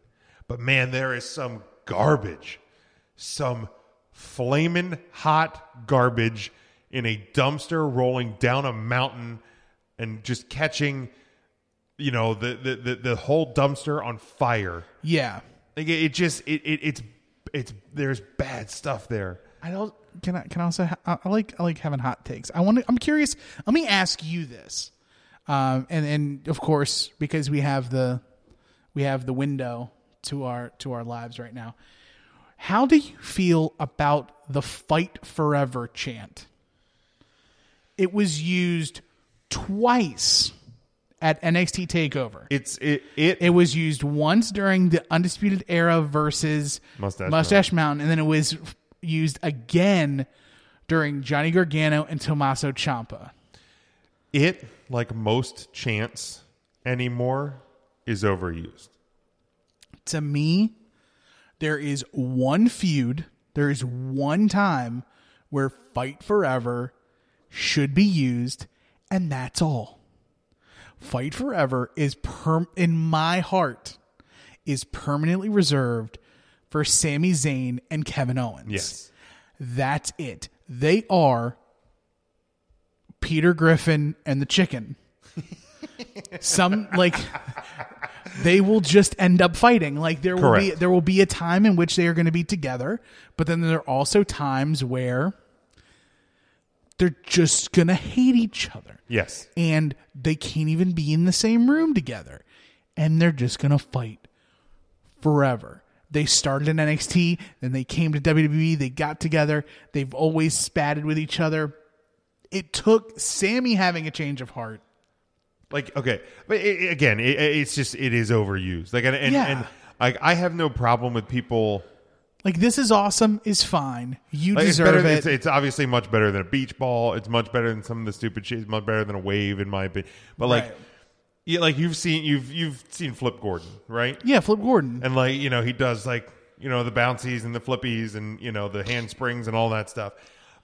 But man, there is some garbage, some flaming hot garbage in a dumpster rolling down a mountain and just catching, you know, the the the, the whole dumpster on fire. Yeah. Like it, it just it, it it's it's there's bad stuff there. I don't. Can I? Can I also? Ha- I like. I like having hot takes. I want. to I'm curious. Let me ask you this, um, and and of course because we have the, we have the window to our to our lives right now. How do you feel about the "Fight Forever" chant? It was used twice at NXT Takeover. It's it it, It was used once during the Undisputed Era versus Mustache Mountain, and then it was used again during Johnny Gargano and Tommaso Ciampa. it like most chants anymore is overused. To me, there is one feud, there is one time where Fight Forever should be used, and that's all. Fight Forever is perm in my heart is permanently reserved for Sami Zayn and Kevin Owens. Yes. That's it. They are Peter Griffin and the chicken. Some like they will just end up fighting. Like there will be there will be a time in which they are going to be together, but then there are also times where they're just going to hate each other Yes. and they can't even be in the same room together and they're just going to fight forever. They started in NXT, then they came to WWE, they got together, they've always spatted with each other. It took Sami having a change of heart. Like okay, but it, again, it, it's just it is overused. Like and and, Yeah. and like I have no problem with people. Like this is awesome is fine. You Like, it's deserve better. it. It's, it's obviously much better than a beach ball. It's much better than some of the stupid shit. It's much better than a wave, in my opinion. But like, Right. yeah, like you've seen you've you've seen Flip Gordon, right? yeah, Flip Gordon. and like you know he does like you know the bouncies and the flippies and you know the handsprings and all that stuff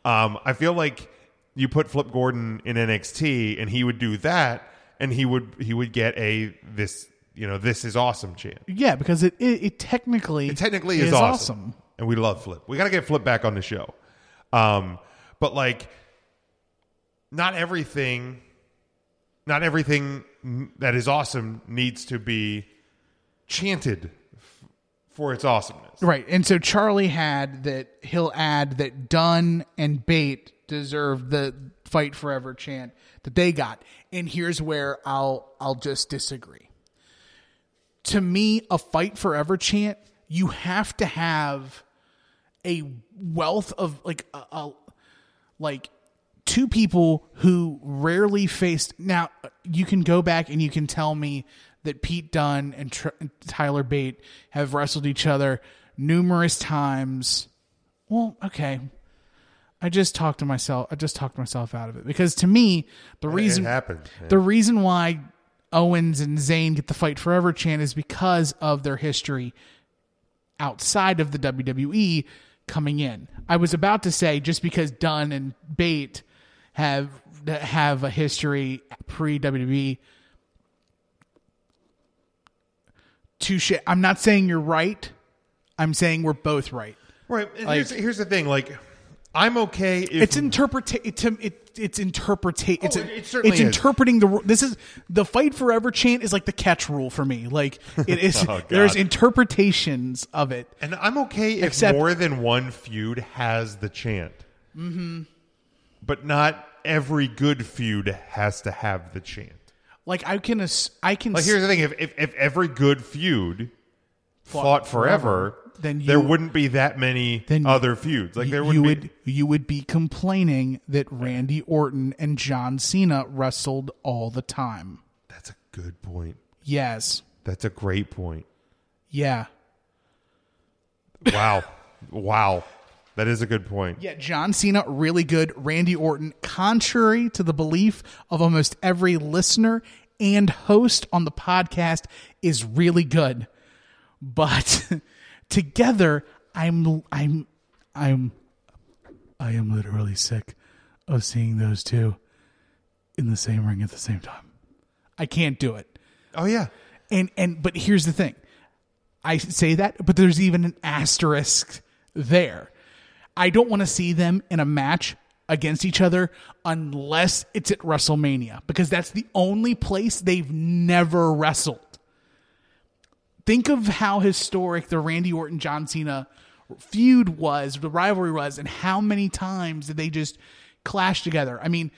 um i feel like you put flip gordon in nxt and he would do that and he would he would get a this you know this is awesome chant yeah, because it it, it technically it technically is, awesome. and we love flip we got to get flip back on the show um but like not everything not everything that is awesome needs to be chanted f- for its awesomeness Right. And so Charlie had that he'll add that Dunn and Bate deserve the fight forever chant that they got. And here's where I'll I'll just disagree. To me, a fight forever chant, you have to have a wealth of like a, a like two people who rarely faced now you can go back and you can tell me that Pete Dunn and Tr- Tyler Bate have wrestled each other numerous times. Well, okay. I just talked to myself. I just talked myself out of it because to me, the reason happened, yeah. the reason why Owens and Zayn get the fight forever chant is because of their history outside of the WWE coming in. I was about to say just because Dunn and Bate have have a history pre WWE. Touche. I'm not saying you're right. I'm saying we're both right. Right. And Like- here's, here's the thing. Like, I'm okay if It's interpreta- it's it, it's interpreta- it's Oh, it- it it's interpreting the this is the fight forever chant is like the catch rule for me. Like it is Oh, there's interpretations of it. And I'm okay if Except- more than one feud has the chant. Mm-hmm. But not every good feud has to have the chant. Like I can I can Like here's the thing: if if, if every good feud fought, forever, then you- there wouldn't be that many then other feuds. Like there you wouldn't would be. you would be complaining that Randy Orton and John Cena wrestled all the time. That's a good point. Yes. That's a great point. Yeah. Wow, wow, that is a good point. Yeah, John Cena, really good. Randy Orton, contrary to the belief of almost every listener and host on the podcast, is really good. But together, I'm I'm I'm I am literally sick of seeing those two in the same ring at the same time. I can't do it. Oh yeah, And and but here's the thing. I say that, but there's even an asterisk there. I don't want to see them in a match against each other unless it's at WrestleMania because that's the only place they've never wrestled. Think of how historic the Randy Orton John Cena feud was, the rivalry was, and how many times did they just clash together? I mean,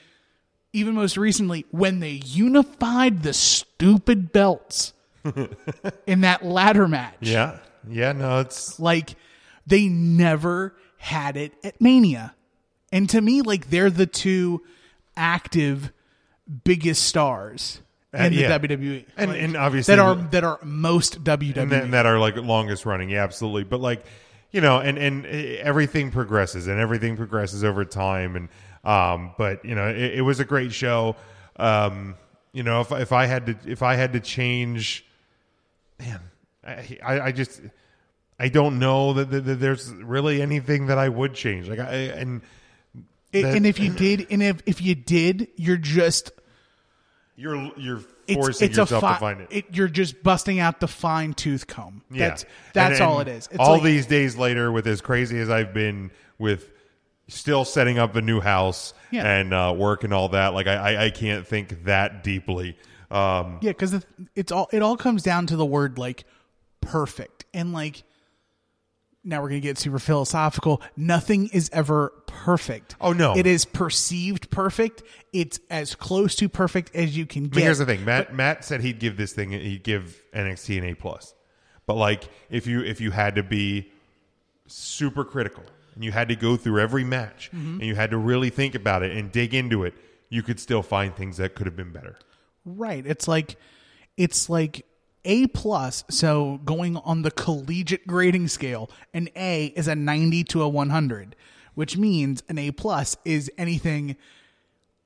even most recently, when they unified the stupid belts in that ladder match. yeah, yeah. No, it's Like they never had it at Mania. And to me, like they're the two active biggest stars in Uh, the yeah. WWE. And- Like, and obviously- that are that are most WWE. and that, and that are like longest running. Yeah, absolutely. But like you know, and and eh, everything progresses, and everything progresses over time. And um, but you know, it, it was a great show. Um, you know, if if I had to if I had to change, man, I I, I just. I don't know that, that, that there's really anything that I would change. Like I and that- and if you did, and if if you did, you're just you're you're forcing it's a yourself fi- to find it. it. You're just busting out the fine tooth comb. Yeah. That's that's And- all and it is. It's all like, these days later, with as crazy as I've been with still setting up a new house Yeah. and uh, work and all that, like I, I, I can't think that deeply. Um, Yeah, because it's all it all comes down to the word like perfect, and like now we're gonna get super philosophical. Nothing is ever perfect. Oh, no. it is perceived perfect. It's as close to perfect as you can I get. mean, here's the thing: Matt Matt said he'd give this thing he'd give NXT an A plus, but like if you if you had to be super critical and you had to go through every match Mm-hmm. and you had to really think about it and dig into it, you could still find things that could have been better. Right. It's like it's like A plus. So going on the collegiate grading scale, an A is a 90 to a 100, which means an A plus is anything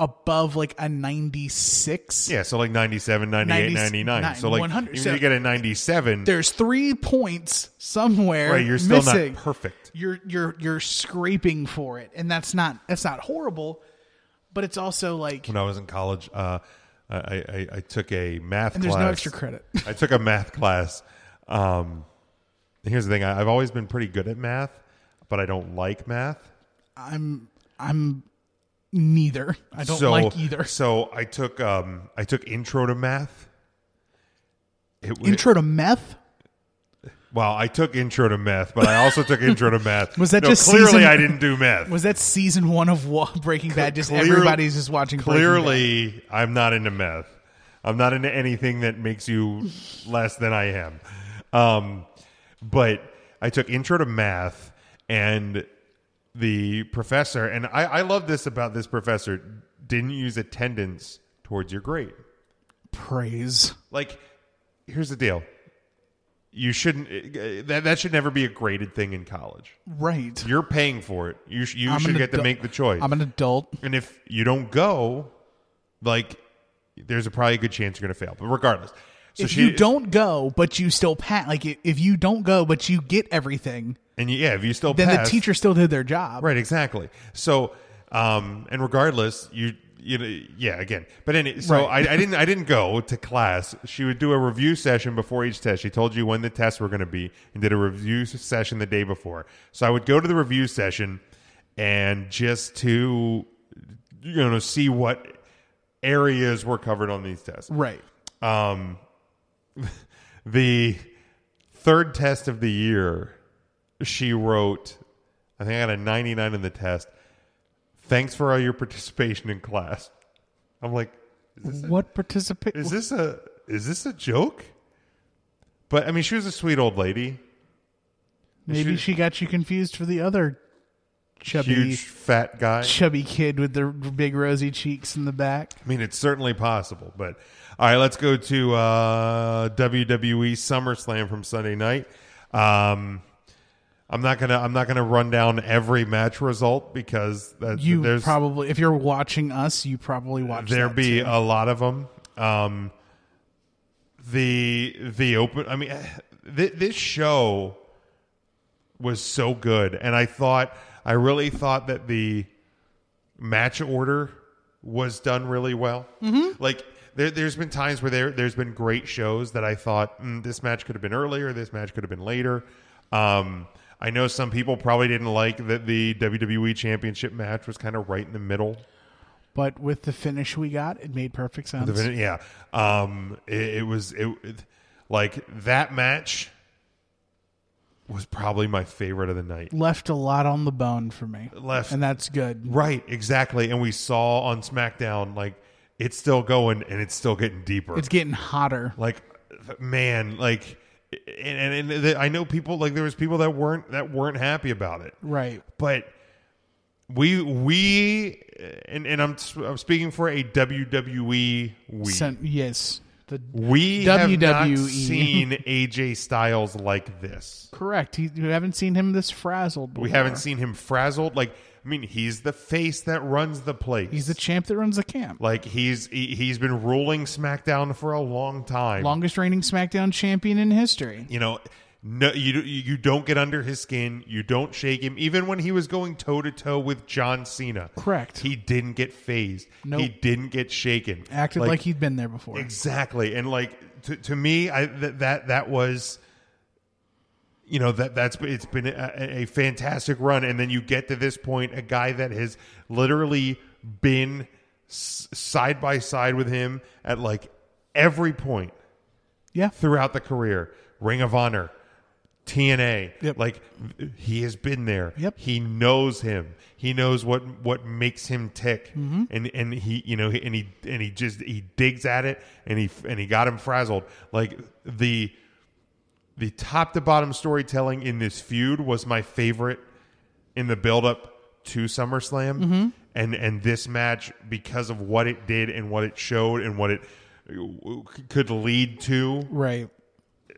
above like a 96. Yeah, so like 97, 98, 90 99. So like 100. even So- you get a 97, There's 3 points somewhere right, you're still missing. not perfect. You're you're you're scraping for it. And that's not that's not horrible, but it's also like When I was in college, uh, I, I, I took a math and there's class. no extra credit. I took a math class. Um, here's the thing: I, I've always been pretty good at math, but I don't like math. I'm I'm neither. I don't so, like either. So I took um, I took intro to math. It, Intro to meth? Well, I took intro to math, but I also took intro to math. Was that No, just clearly season- I didn't do math? Was that season one of Breaking Bad? Just everybody's just watching. Clearly, I'm not into meth. I'm not into anything that makes you less than I am. Um, but I took intro to math, and the professor, and I, I love this about this professor, didn't use attendance towards your grade. praise. Like, here's the deal. You shouldn't uh, that that should never be a graded thing in college. Right. You're paying for it. You sh- you I'm should get to make the choice. I'm an adult. and if you don't go, like there's a probably a good chance you're going to fail. But regardless, so if she you don't go, but you still pass, like if you don't go, but you get everything, and you, yeah, if you still then pass, the teacher still did their job. Right, exactly. So, um, and regardless, you you know, yeah, again. But any, so Right. I, I didn't I didn't go to class. She would do a review session before each test. She told you when the tests were going to be, and did a review session the day before. So I would go to the review session, and just to you know see what areas were covered on these tests. Right. Um, the third test of the year, she wrote, I think I got a 99 in the test. Thanks for all your participation in class. I'm like, is this, What participate? is this a is this a joke? But I mean, she was a sweet old lady, Maybe she- she got you confused for the other chubby, huge fat guy. chubby kid with the big rosy cheeks in the back. I mean, it's certainly possible. But all right, let's go to uh, WWE SummerSlam from Sunday night. Um, I'm not gonna I'm not gonna run down every match result because that, You there's probably, if you're watching us, you probably watch. there be too. a lot of them. Um, the the open. I mean, th- this show was so good, and I thought I really thought that the match order was done really well. Mm-hmm. Like there, there's been times where there there's been great shows that I thought mm, this match could have been earlier, this match could have been later. Um, I know some people probably didn't like that the WWE Championship match was kind of right in the middle. But with the finish we got, it made perfect sense. Yeah, um, it, it was it, it- like that match was probably my favorite of the night. Left a lot on the bone for me. Left- and that's good. Right, exactly. And we saw on SmackDown like it's still going and it's still getting deeper. It's getting hotter. like man, like and, and, and the, I know people like there was people that weren't that weren't happy about it. Right. But we we and, and I'm I'm speaking for a WWE we. Sen- yes. The We have not WWE. seen AJ Styles like this. Correct. He, you haven't seen him this frazzled. We haven't seen him frazzled. Like, I mean, he's the face that runs the place. He's the champ that runs the camp. like he's he, he's been ruling SmackDown for a long time. Longest reigning SmackDown champion in history. you know, no, you you don't get under his skin. You don't shake him. Even when he was going toe to toe with John Cena, Correct. He didn't get fazed. Nope. He didn't get shaken. Acted like, he'd been there before. Exactly, and like to, to me, I th- that that was, you know, that that's it's been a, a fantastic run, and then you get to this point, a guy that has literally been s- side by side with him at like every point yeah. throughout the career, Ring of Honor. TNA, Yep. like he has been there. Yep. He knows him. He knows what what makes him tick, Mm-hmm. and and he you know and he and he just he digs at it, and he and he got him frazzled. Like the the top to bottom storytelling in this feud was my favorite in the build up to SummerSlam, Mm-hmm. and and this match because of what it did and what it showed and what it uh, could lead to. Right.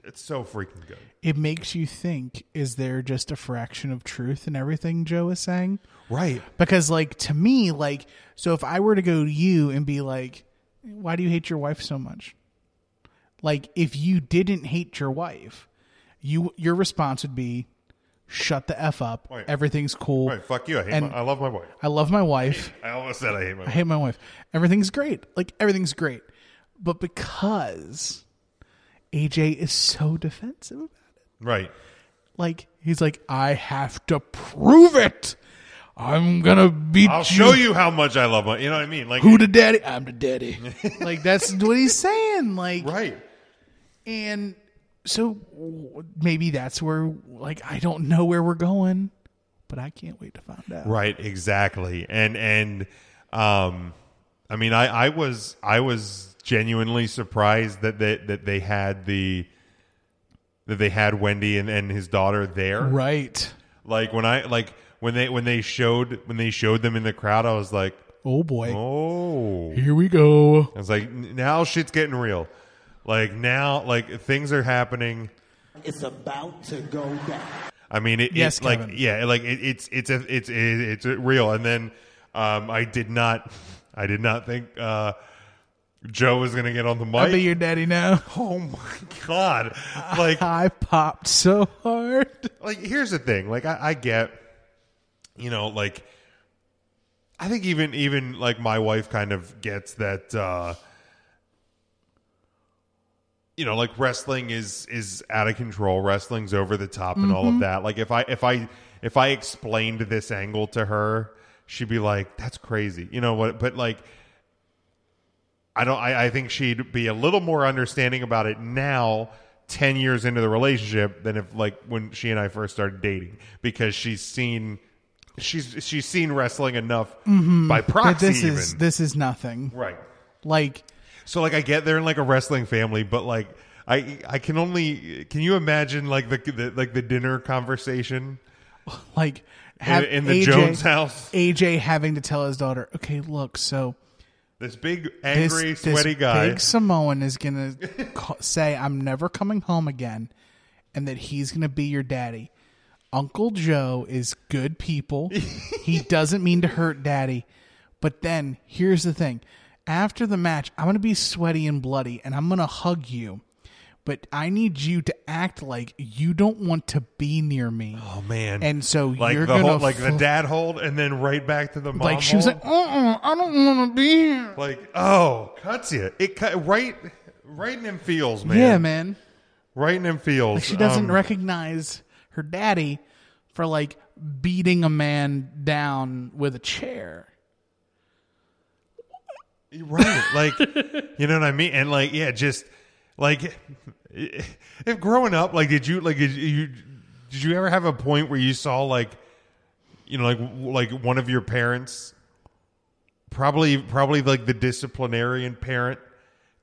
It's so freaking good. It makes you think is there just a fraction of truth in everything Joe is saying? Right. Because, like, to me, like, so if I were to go to you and be like, why do you hate your wife so much? Like, if you didn't hate your wife, you your response would be, shut the F up. Everything's cool. Right. Fuck you. I hate. And- my, I love my wife. I love my wife. I almost said I hate my. I wife. hate my wife. Everything's great. Like everything's great. But because AJ is so defensive about it, Right. like he's like, I have to prove it. I'm gonna beat I'll you. show you how much I love my. You know what I mean? Like who the daddy. I'm the daddy. like that's what he's saying. Like Right. And so maybe that's where like I don't know where we're going, but I can't wait to find out. Right. Exactly. And and um, I mean, I I was I was genuinely surprised that they that they had the that they had Wendy and, and his daughter there. Right. Like when I like when they when they showed when they showed them in the crowd, I was like, Oh boy. oh. Here we go. I was like, now shit's getting real. Like now, like things are happening. It's about to go down. I mean, it, Yes, it's like yeah, like it, it's it's a, it's it, it's a real. And then um, I did not, I did not think uh, Joe was gonna get on the mic. I'll be your daddy now. Oh my god! Like I popped so hard. like here's the thing like I, I get you know like i think even even like my wife kind of gets that uh you know like wrestling is is out of control wrestling's over the top and all of mm-hmm. that like if i if i if i explained this angle to her she'd be like that's crazy you know what but like I don't. I, I think she'd be a little more understanding about it now, ten years into the relationship, than if like when she and I first started dating, because she's seen, she's she's seen wrestling enough mm-hmm. by But proxy. this even. is this is nothing. right. Like So like I get they're in like a wrestling family, but like I I can only can you imagine like the, the like the dinner conversation like in, in the AJ, Jones house? AJ having to tell his daughter, okay, look, so This big this, angry this sweaty guy. big Samoan is gonna say, "I'm never coming home again," and that he's gonna be your daddy. Uncle Joe is good people. he doesn't mean to hurt daddy. But then here's the thing. After the match, I'm going to be sweaty and bloody and I'm going to hug you. But I need you to act like you don't want to be near me. oh man! And so like you're the going whole, to like the dad hold, and then right back to the mom. like she was hold. like, "Uh-uh, I don't want to be here." Like, oh, cuts you. It cut right, right in them feels, man. Yeah, man. Right in them feels. Like she doesn't Um, recognize her daddy for like beating a man down with a chair. Right. Like, you know what I mean? And like, yeah, just like, if growing up, like, did you like did you did you ever have a point where you saw like, you know, like like one of your parents, probably probably like the disciplinarian parent,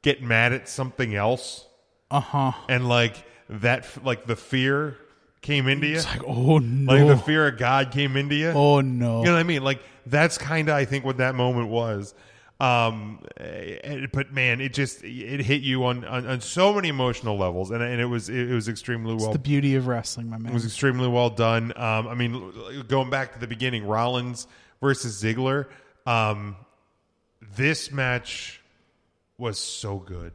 get mad at something else, Uh huh. and like that, like the fear came into you. It's like, oh no, like the fear of God came into you. oh no. You know what I mean? Like that's kind of I think what that moment was. Um, eh, but man, it just it hit you on on, on so many emotional levels, and and it was it was extremely well the beauty of wrestling, my man. it was extremely well done. Um, I mean, going back to the beginning, Rollins versus Ziggler. Um, this match was so good.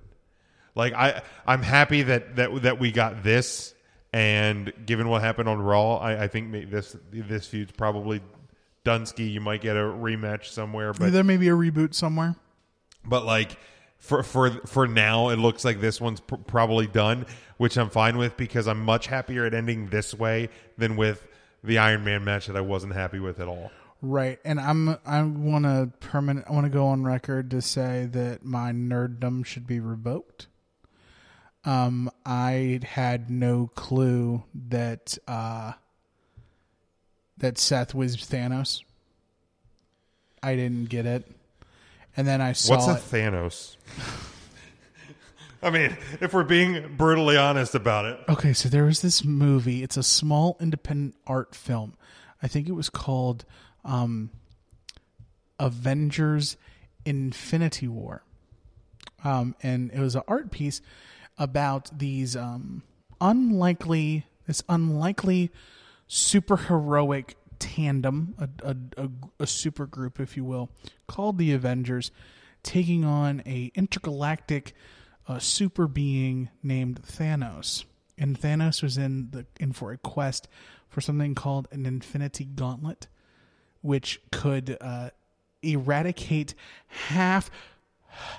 Like I, I'm happy that that that we got this. And given what happened on Raw, I, I think this this feud's probably Dunsky. You might get a rematch somewhere, but there may be a reboot somewhere. but like for for for now, it looks like this one's pr- probably done, which I'm fine with because I'm much happier at ending this way than with the Iron Man match that I wasn't happy with at all. Right, and I'm I want to permanent. I want to go on record to say that my nerddom should be revoked. Um, I had no clue that uh, that Seth was Thanos. I didn't get it, and then I saw What's a it. Thanos? I mean, if we're being brutally honest about it, Okay, so there was this movie. It's a small independent art film. I think it was called um, Avengers Infinity War. Um, and it was an art piece about these um, unlikely, this unlikely superheroic tandem, a, a, a, a super group, if you will, called the Avengers, taking on a intergalactic uh, super being named Thanos. And Thanos was in the in for a quest for something called an Infinity Gauntlet, which could uh, eradicate half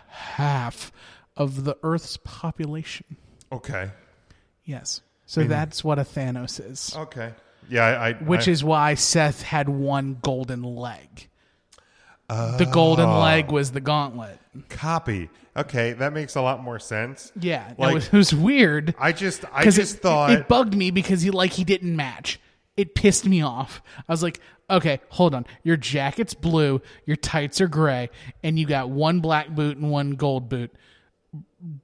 half of the Earth's population. okay, Yes. So that's what a Thanos is. okay, yeah, I, I Which I- is why Seth had one golden leg. the golden oh. leg was the gauntlet. copy. Okay, that makes a lot more sense. Yeah, Like- it, was, it was weird. I just, I just it, thought it bugged me because he like he didn't match. It pissed me off. I was like, okay, hold on. Your jacket's blue, your tights are gray, and you got one black boot and one gold boot.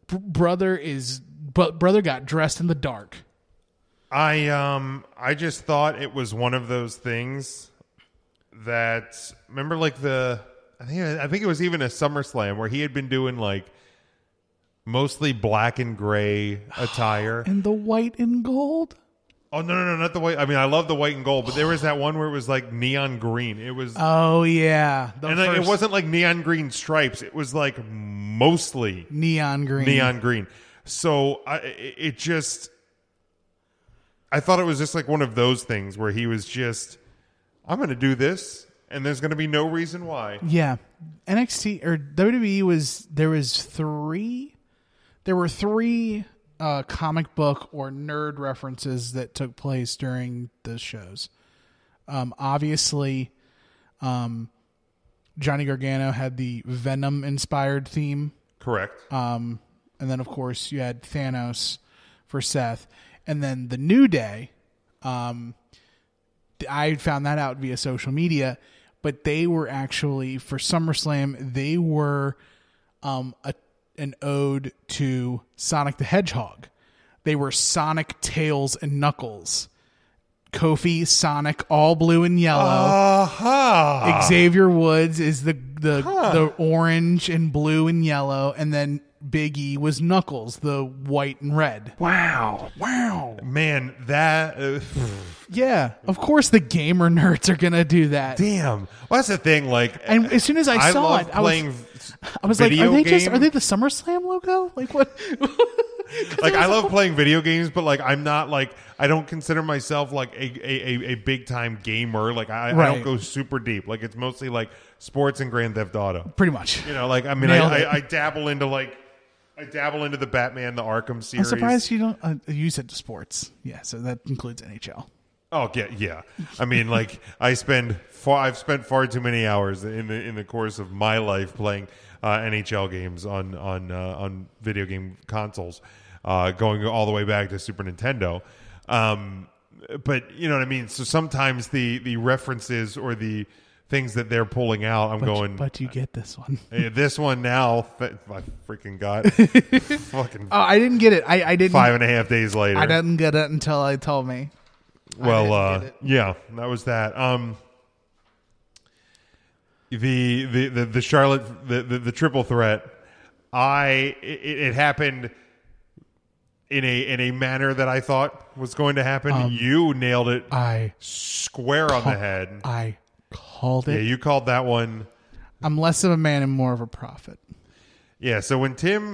B- brother is, but brother got dressed in the dark. I um I just thought it was one of those things that remember like the I think I think it was even a SummerSlam where he had been doing like mostly black and gray attire. And the white and gold. Oh no, no, no, not the white. I mean, I love the white and gold, but there was that one where it was like neon green. It was, Oh yeah, the and like, it first wasn't like neon green stripes. It was like mostly neon green. neon green. So I, it it just, I thought it was just like one of those things where he was just, I'm going to do this, and there's going to be no reason why. Yeah, NXT or WWE was there was three. There were three uh, comic book or nerd references that took place during the shows. Um, obviously, um, Johnny Gargano had the Venom inspired theme. Correct. Um, and then of course you had Thanos for Seth, and then the New Day. Um, I found that out via social media, but they were actually for SummerSlam. They were um, a, an ode to Sonic the Hedgehog. They were Sonic, Tails, and Knuckles. Kofi, Sonic, all blue and yellow. Aha! Xavier Woods is the the the orange and blue and yellow, and then Big E was Knuckles, the white and red. Wow! Wow! Man, that uh, Yeah, of course the gamer nerds are gonna do that. damn. Well, that's the thing. Like, And as soon as I, saw love it, I was. I was like, are they just are they the SummerSlam logo? Like what? like I love playing video games, but like I'm not like I don't consider myself like a a, a, a big time gamer. Like I, I don't go super deep. Like it's mostly like sports and Grand Theft Auto. Pretty much. You know, like I mean, I. I, I dabble into like I dabble into the Batman, the Arkham series. I'm surprised you don't uh, you said to sports. Yeah, so that includes NHL. Oh yeah, yeah. I mean, like I spend far, I've spent far too many hours in the in the course of my life playing uh, NHL games on on uh, on video game consoles, uh, going all the way back to Super Nintendo. Um, but you know what I mean. So sometimes the the references or the things that they're pulling out, I'm But, going. but you get this one. "Hey, this one now, I freaking got fucking Oh, I didn't get it. I, I didn't. five and a half days later. I didn't get it until I told me. Well, uh, yeah, that was that. Um, the the the, the Charlotte the, the the triple threat. I it, it happened in a in a manner that I thought was going to happen. you nailed it Um, I square on the head. I called Yeah, you called that one. I'm less of a man and more of a prophet. Yeah, so when Tim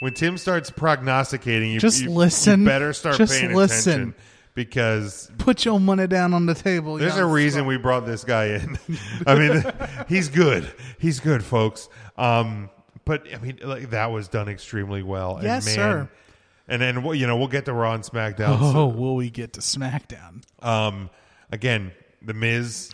when Tim starts prognosticating, you Just you- listen. You better start Just paying listen. attention because Put your money down on the table. There's a reason we brought this guy in. I mean, he's good. He's good, folks. Um, but I mean, like that was done extremely well. And, Yes, man, sir. And then you know we'll get to Raw and SmackDown. Oh, will we get to SmackDown? Um, again, the Miz.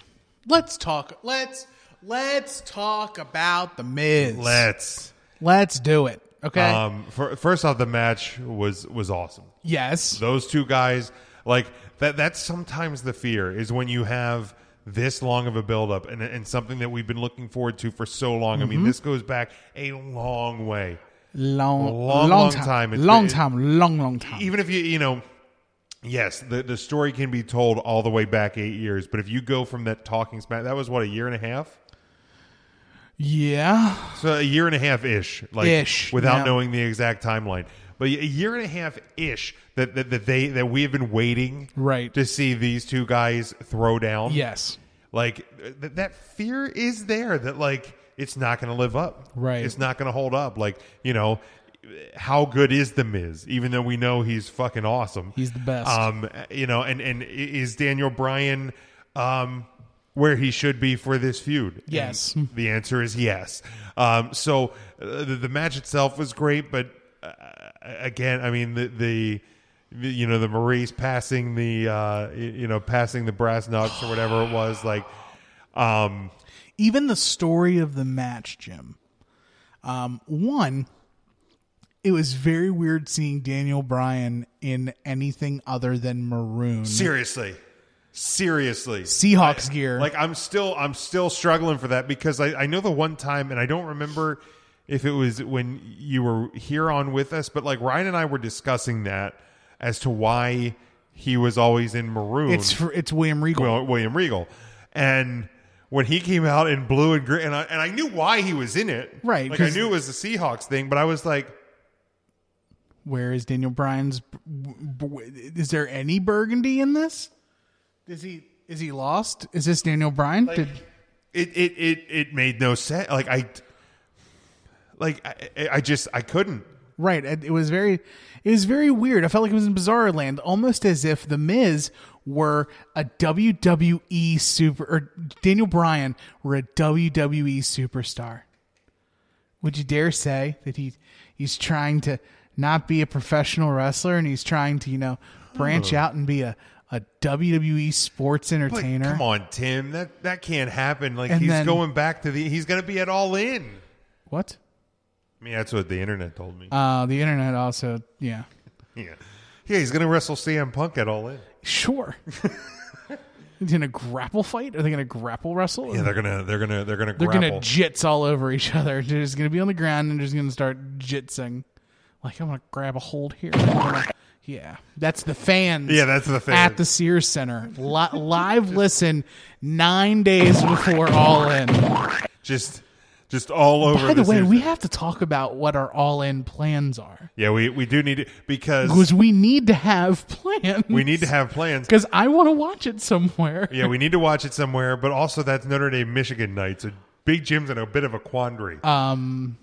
Let's talk. Let's let's talk about the Miz. Let's. Let's do it. Okay. Um, for, first off, the match was was awesome. yes. Those two guys, like that. That's sometimes the fear is when you have this long of a buildup and, and something that we've been looking forward to for so long. I Mm-hmm. mean, this goes back a long way. long, a long, long time. It's long been- time. Long, long time. Even if you, you know, yes, the the story can be told all the way back eight years. But if you go from that talking smack, that was what a year and a half. yeah. So a year and a half ish, like Ish, without yeah. knowing the exact timeline. But a year and a half ish that, that that they that we have been waiting Right. to see these two guys throw down. Yes. like th- that fear is there that like it's not going to live up. Right. It's not going to hold up. Like you know, how good is the Miz? Even though we know he's fucking awesome, He's the best. Um, you know, and and is Daniel Bryan um where he should be for this feud? And Yes. the answer is yes. Um, so uh, the, the match itself was great, but uh, again, I mean the the. the- You know the Maryse passing the uh, you know passing the brass knucks or whatever it was like um Even the story of the match, Jim. Um, one, it was very weird seeing Daniel Bryan in anything other than maroon. seriously seriously Seahawks gear. like i'm still i'm still struggling for that because i i know the one time and i don't remember if it was when you were here on with us but like ryan and i were discussing that as to why he was always in maroon it's for, it's William Regal. Will- william regal and when he came out in blue and green, and I, and I knew why he was in it. Right, Like I knew it was the Seahawks thing, but I was like, Where is Daniel Bryan's? Is there any burgundy in this? Is he is he lost? Is this Daniel Bryan? Did, it it it it made no sense. Like I, like I, I just I couldn't. right. It, it was very it was very weird. I felt like it was in Bizarre Land, almost as if the Miz were a WWE super or Daniel Bryan were a WWE superstar. Would you dare say that he he's trying to not be a professional wrestler and he's trying to you know branch out and be a a WWE sports But entertainer? come on, Tim, that that can't happen. Like And he's then- going back to the. He's going to be at All In. What? I mean, that's what the internet told me. Uh, the internet also, yeah, yeah, yeah, he's going to wrestle CM Punk at All In. sure. Is in a grapple fight? Are they going to grapple wrestle? Yeah, they're gonna they're gonna they're gonna They're grapple. gonna jits all over each other. They're just gonna be on the ground and they're just gonna start jitsing. Like I'm gonna grab a hold here. Yeah, that's the fans. Yeah, that's the fans. at the Sears Center. Li- live listen nine days before All In. just just all over. By the way, series. we have to talk about what our All In plans are yeah we we do need because because we need to have plans. we need to have plans. because I want to watch it somewhere. Yeah, we need to watch it somewhere. But also, that's Notre Dame Michigan night. So Big Jim's in a bit of a quandary. Um,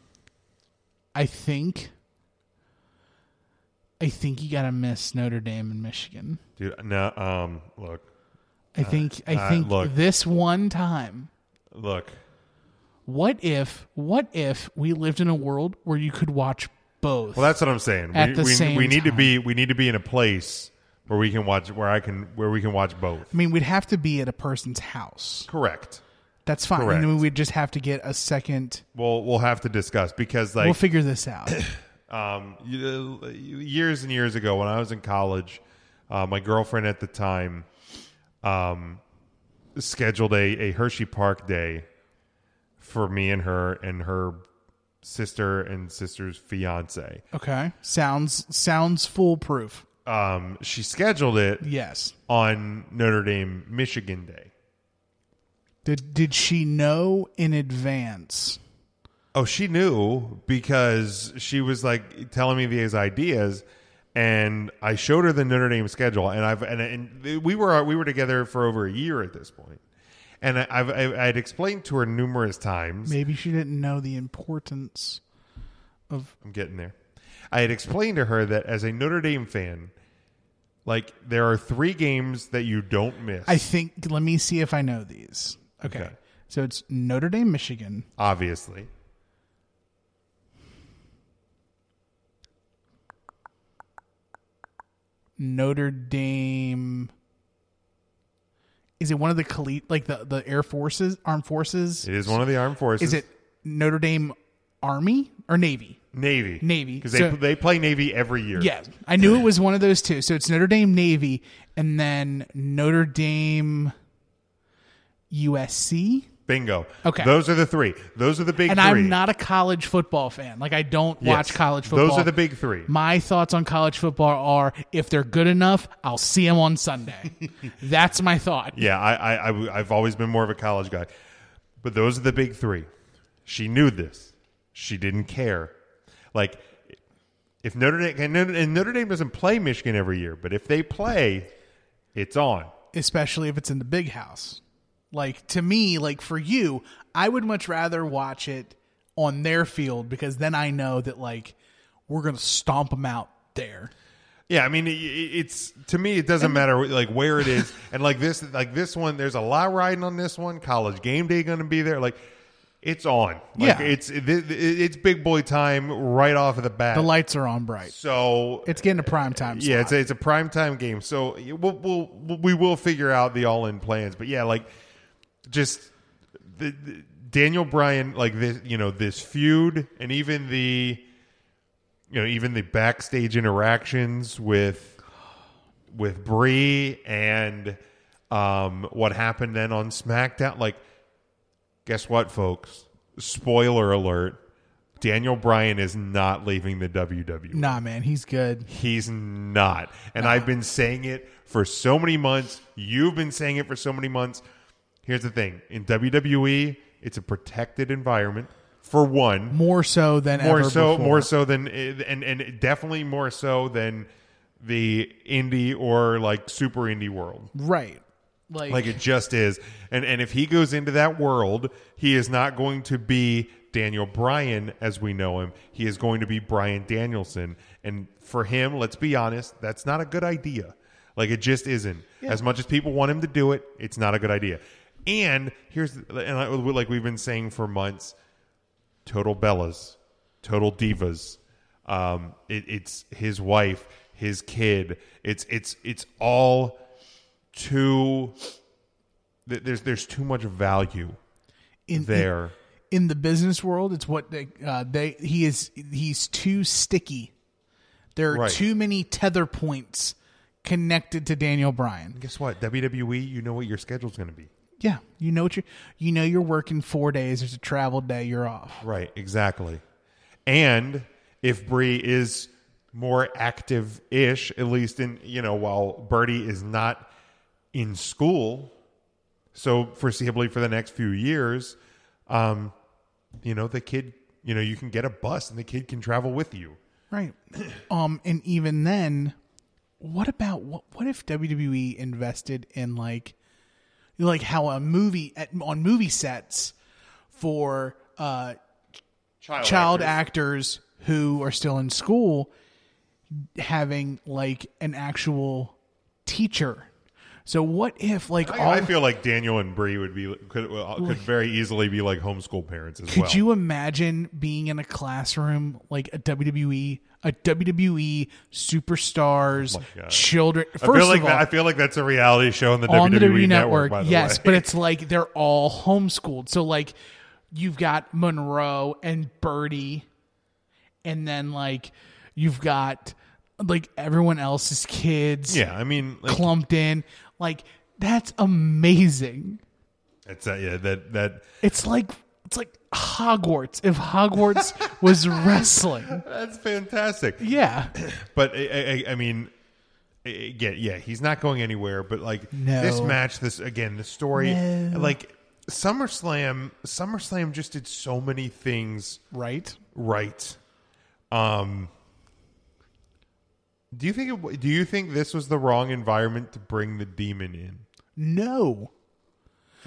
I think. I think you gotta miss Notre Dame and Michigan. Dude, no, um, look, I think I uh, think look. this one time. look. What if what if we lived in a world where you could watch both? Well, that's what I'm saying. At we, the we, same we need to be we need to be in a place where we can watch where I can where we can watch both. I mean, we'd have to be at a person's house. Correct. That's fine. Correct. And then we'd just have to get a second. We'll we'll have to discuss because like we'll figure this out. um, years and years ago when I was in college, uh, my girlfriend at the time um, scheduled a, a Hershey Park day for me and her and her sister and sister's fiance. okay, sounds sounds foolproof. Um, she scheduled it Yes. on Notre Dame Michigan Day. Did did she know in advance? Oh, she knew because she was like telling me these ideas, and I showed her the Notre Dame schedule, and I've and, and we were we were together for over a year at this point, and I, I've I, I'd explained to her numerous times. Maybe she didn't know the importance of. I'm getting there. I had explained to her that as a Notre Dame fan, like there are three games that you don't miss. I think. Let me see if I know these. Okay. Okay. So it's Notre Dame, Michigan. obviously. Notre Dame. Is it one of the colle- like the the Air Forces, Armed Forces? It is one of the armed forces. Is it Notre Dame Army or Navy? Navy? Navy. because they So- they play Navy every year. Yeah, I knew it was one of those two. So it's Notre Dame Navy, and then Notre Dame USC. Bingo. Okay. Those are the three. Those are the big And three. I'm not a college football fan. Like I don't Yes. watch college football. Those are the big three. My thoughts on college football are: if they're good enough, I'll see them on Sunday. That's my thought. Yeah, I, I, I, I've always been more of a college guy. But those are the big three. She knew this. She didn't care. Like, if Notre Dame, and Notre Dame doesn't play Michigan every year, but if they play, it's on. especially if it's in the big house. Like to me, like for you, I would much rather watch it on their field because then I know that like we're gonna stomp them out there. Yeah, I mean, it, it's to me, it doesn't matter like where it is, and like this, like this one, there's a lot riding on this one. College game day going to be there, like it's on. Like, Yeah. it's it, it- it's big boy time right off of the bat. The lights are on bright. so It's getting a prime time. yeah, slot. it's a, it's a prime time game. So we'll, we'll we will figure out the all in plans. But yeah, like just the, the Daniel Bryan, like this, you know, this feud, and even the you know even the backstage interactions with with Brie and um, what happened then on SmackDown. Like, guess what, folks? Spoiler alert: Daniel Bryan is not leaving the WWE. nah, man, he's good. He's not. And I've been saying it for so many months. You've been saying it for so many months. Here's the thing: in WWE, it's a protected environment for one. More so than more ever so, before. more so than, and and definitely more so than the indie or like super indie world. right. Like, Like it just is. And and if he goes into that world, he is not going to be Daniel Bryan as we know him. He is going to be Brian Danielson. And for him, let's be honest, that's not a good idea. Like it just isn't. As much as people want him to do it, it's not a good idea. And here's and I- like we've been saying for months, total Bellas, total divas. Um, it, it's his wife, his kid. It's it's it's all too. There's there's too much value in, there. in the business world, it's what they, uh, they he is he's too sticky. There are Right. too many tether points connected to Daniel Bryan. Guess what? WWE, you know what your schedule's going to be. Yeah, you know what you you know you're working four days. There's a travel day. You're off. Right, exactly. And if Brie is more active ish, at least in you know, while Birdie is not in school, so foreseeably for the next few years, um, you know, the kid, you know, you can get a bus and the kid can travel with you. Right. Um, and even then, what about what? What if WWE invested in like, like how a movie at, on movie sets for uh, child actors who are still in school having like an actual teacher. So what if like all I, I feel like Daniel and Brie would be could could very easily be like homeschool parents as Could well. Could you imagine being in a classroom like a WWE, a WWE superstars, Oh children? I First feel like of all, that, I feel like that's a reality show on the on WWE, the WWE network. network, yes, way. but it's like they're all homeschooled. So like you've got Monroe and Birdie, and then like you've got like everyone else's kids, yeah. I mean, like, clumped in. Like that's amazing. it's uh, yeah that that It's like it's like Hogwarts. If Hogwarts was wrestling, that's fantastic. yeah, But I, I, I mean, yeah, yeah, he's not going anywhere. But like No. this match, this again, the story, No. like SummerSlam, SummerSlam just did so many things right. right. Um, do you think? It, do you think this was the wrong environment to bring the demon in? No,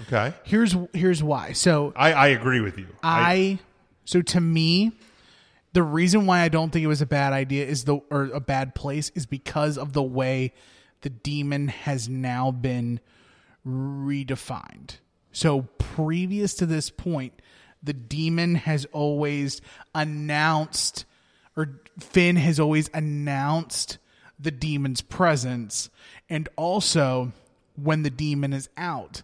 Okay, here's here's why. So I, I agree with you. I so to me, the reason why I don't think it was a bad idea is the or a bad place is because of the way the demon has now been redefined. So previous to this point, the demon has always announced or Finn has always announced the demon's presence and also when the demon is out.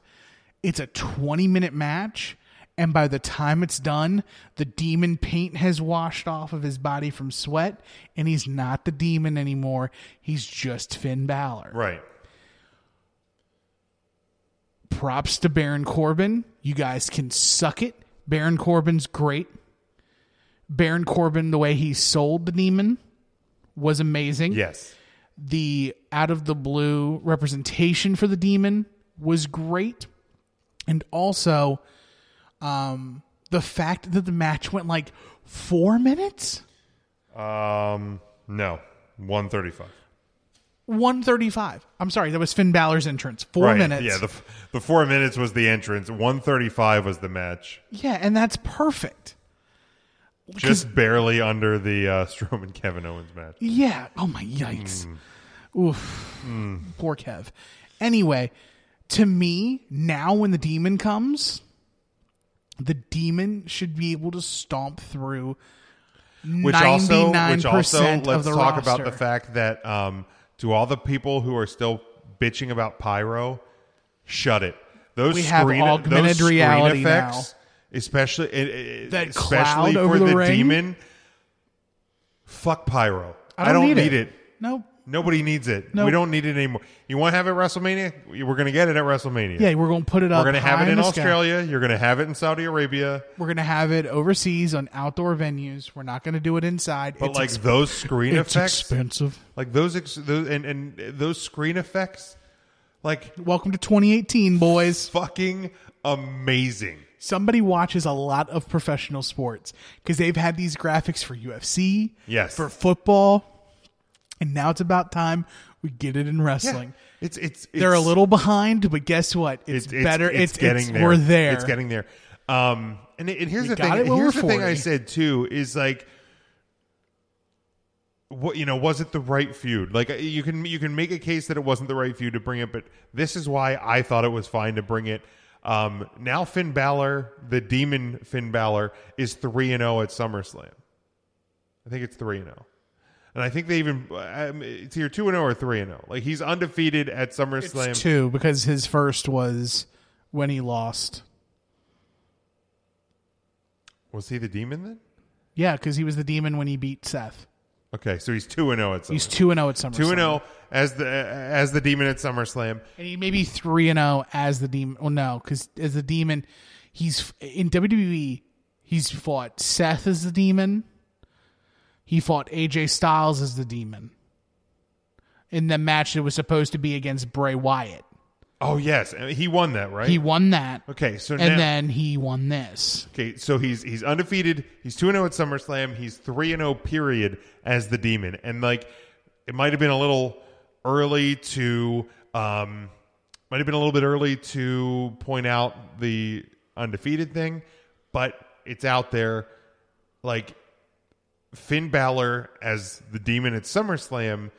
It's a 20 minute match and by the time it's done, the demon paint has washed off of his body from sweat and he's not the demon anymore. He's just Finn Balor right. props to Baron Corbin. You guys can suck it. Baron Corbin's great. Baron Corbin, the way he sold the demon was amazing. Yes. The out of the blue representation for the demon was great. And also, um, the fact that the match went like four minutes, Um, no, one thirty-five. one thirty-five. I'm sorry, that was Finn Balor's entrance. Four right. minutes. Yeah, the the four minutes was the entrance. One thirty-five was the match. yeah, and that's perfect. Just barely under the uh, Strowman Kevin Owens match. Yeah. Oh my yikes. Hmm. Oof. Poor Kev. Anyway, to me, now when the demon comes, the demon should be able to stomp through Which also, which also, 99% let's talk roster. about the fact that um, to all the people who are still bitching about pyro, shut it. Those We have screen, augmented those screen reality effects, especially it- it- That especially cloud for over the, the ring? demon. Fuck pyro. I don't, need, it. it. Nope. Nobody needs it. Nope. We don't need it anymore. You want to have it at WrestleMania? We're going to get it at WrestleMania. Yeah, we're going to put it up. We're going to have high it in the sky. Australia. You're going to have it in Saudi Arabia. We're going to have it overseas on outdoor venues. We're not going to do it inside. But it's like exp- those screen it's effects, expensive. like those, ex- those and, and those screen effects, like Welcome to 2018, boys. fucking amazing. Somebody watches a lot of professional sports because they've had these graphics for UFC, Yes. for football, and now it's about time we get it in wrestling. It's it's, it's They're a little behind, but guess what? It's, better. It's, getting it's- there. We're there. It's getting there. Um, and, and here's We the thing. Here's the thing I said too is like, what you know was it the right feud? Like you can you can make a case that it wasn't the right feud to bring it, but this is why I thought it was fine to bring it. Um, now Finn Balor, the Demon Finn Balor, is three and zero at SummerSlam. I think it's three and zero. And I think they even um, it's either two and zero or three and zero. Like he's undefeated at SummerSlam. It's two because his first was when he lost. Was he the demon then? Yeah, because he was the demon when he beat Seth. Okay, so he's two and zero at SummerSlam. He's two and zero at SummerSlam. two and zero as the as the demon at SummerSlam. and he may be three and zero as the demon. Well, no, because as the demon, he's in WWE. He's fought Seth as the demon. He fought AJ Styles as the demon. In the match that was supposed to be against Bray Wyatt, Oh yes, he won that right. he won that. Okay, so and now, then he won this. okay, so he's he's undefeated. He's two and zero at SummerSlam. He's three and zero period as the demon. And like, it might have been a little early to um, might have been a little bit early to point out the undefeated thing, but it's out there. Like Finn Balor as the demon at SummerSlam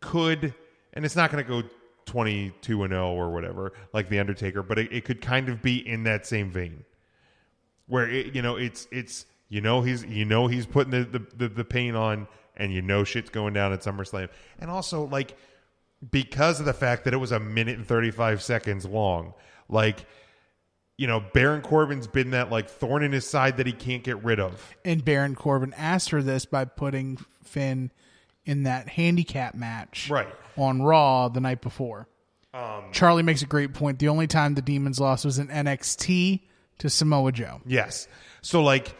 could, and it's not going to go 22 and 0 or whatever, like The Undertaker, but it, it could kind of be in that same vein where it, you know, it's, it's, you know, he's, you know, he's putting the, the, the, the pain on and you know, shit's going down at SummerSlam. And also, like, because of the fact that it was a minute and 35 seconds long, like, you know, Baron Corbin's been that like thorn in his side that he can't get rid of. And Baron Corbin asked for this by putting Finn in that handicap match Right. on Raw the night before. Um, Charlie makes a great point. The only time the Demons lost was in NXT to Samoa Joe. Yes. So like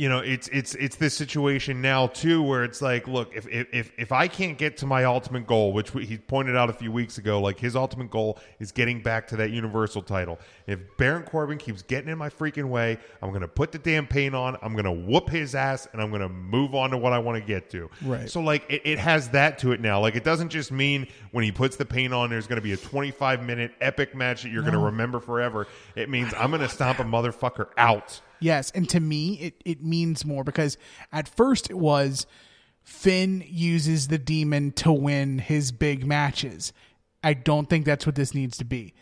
you know, it's it's it's this situation now too where it's like, look, if if if I can't get to my ultimate goal, which he pointed out a few weeks ago, like his ultimate goal is getting back to that universal title. If Baron Corbin keeps getting in my freaking way, I'm going to put the damn paint on, I'm going to whoop his ass and I'm going to move on to what I want to get to. Right. So like it, it has that to it now. Like it doesn't just mean when he puts the paint on there's going to be a 25 minute epic match that you're going to remember forever. It means I'm going to stomp a motherfucker out. Yes, and to me, it, it means more because at first it was Finn uses the demon to win his big matches. I don't think that's what this needs to be.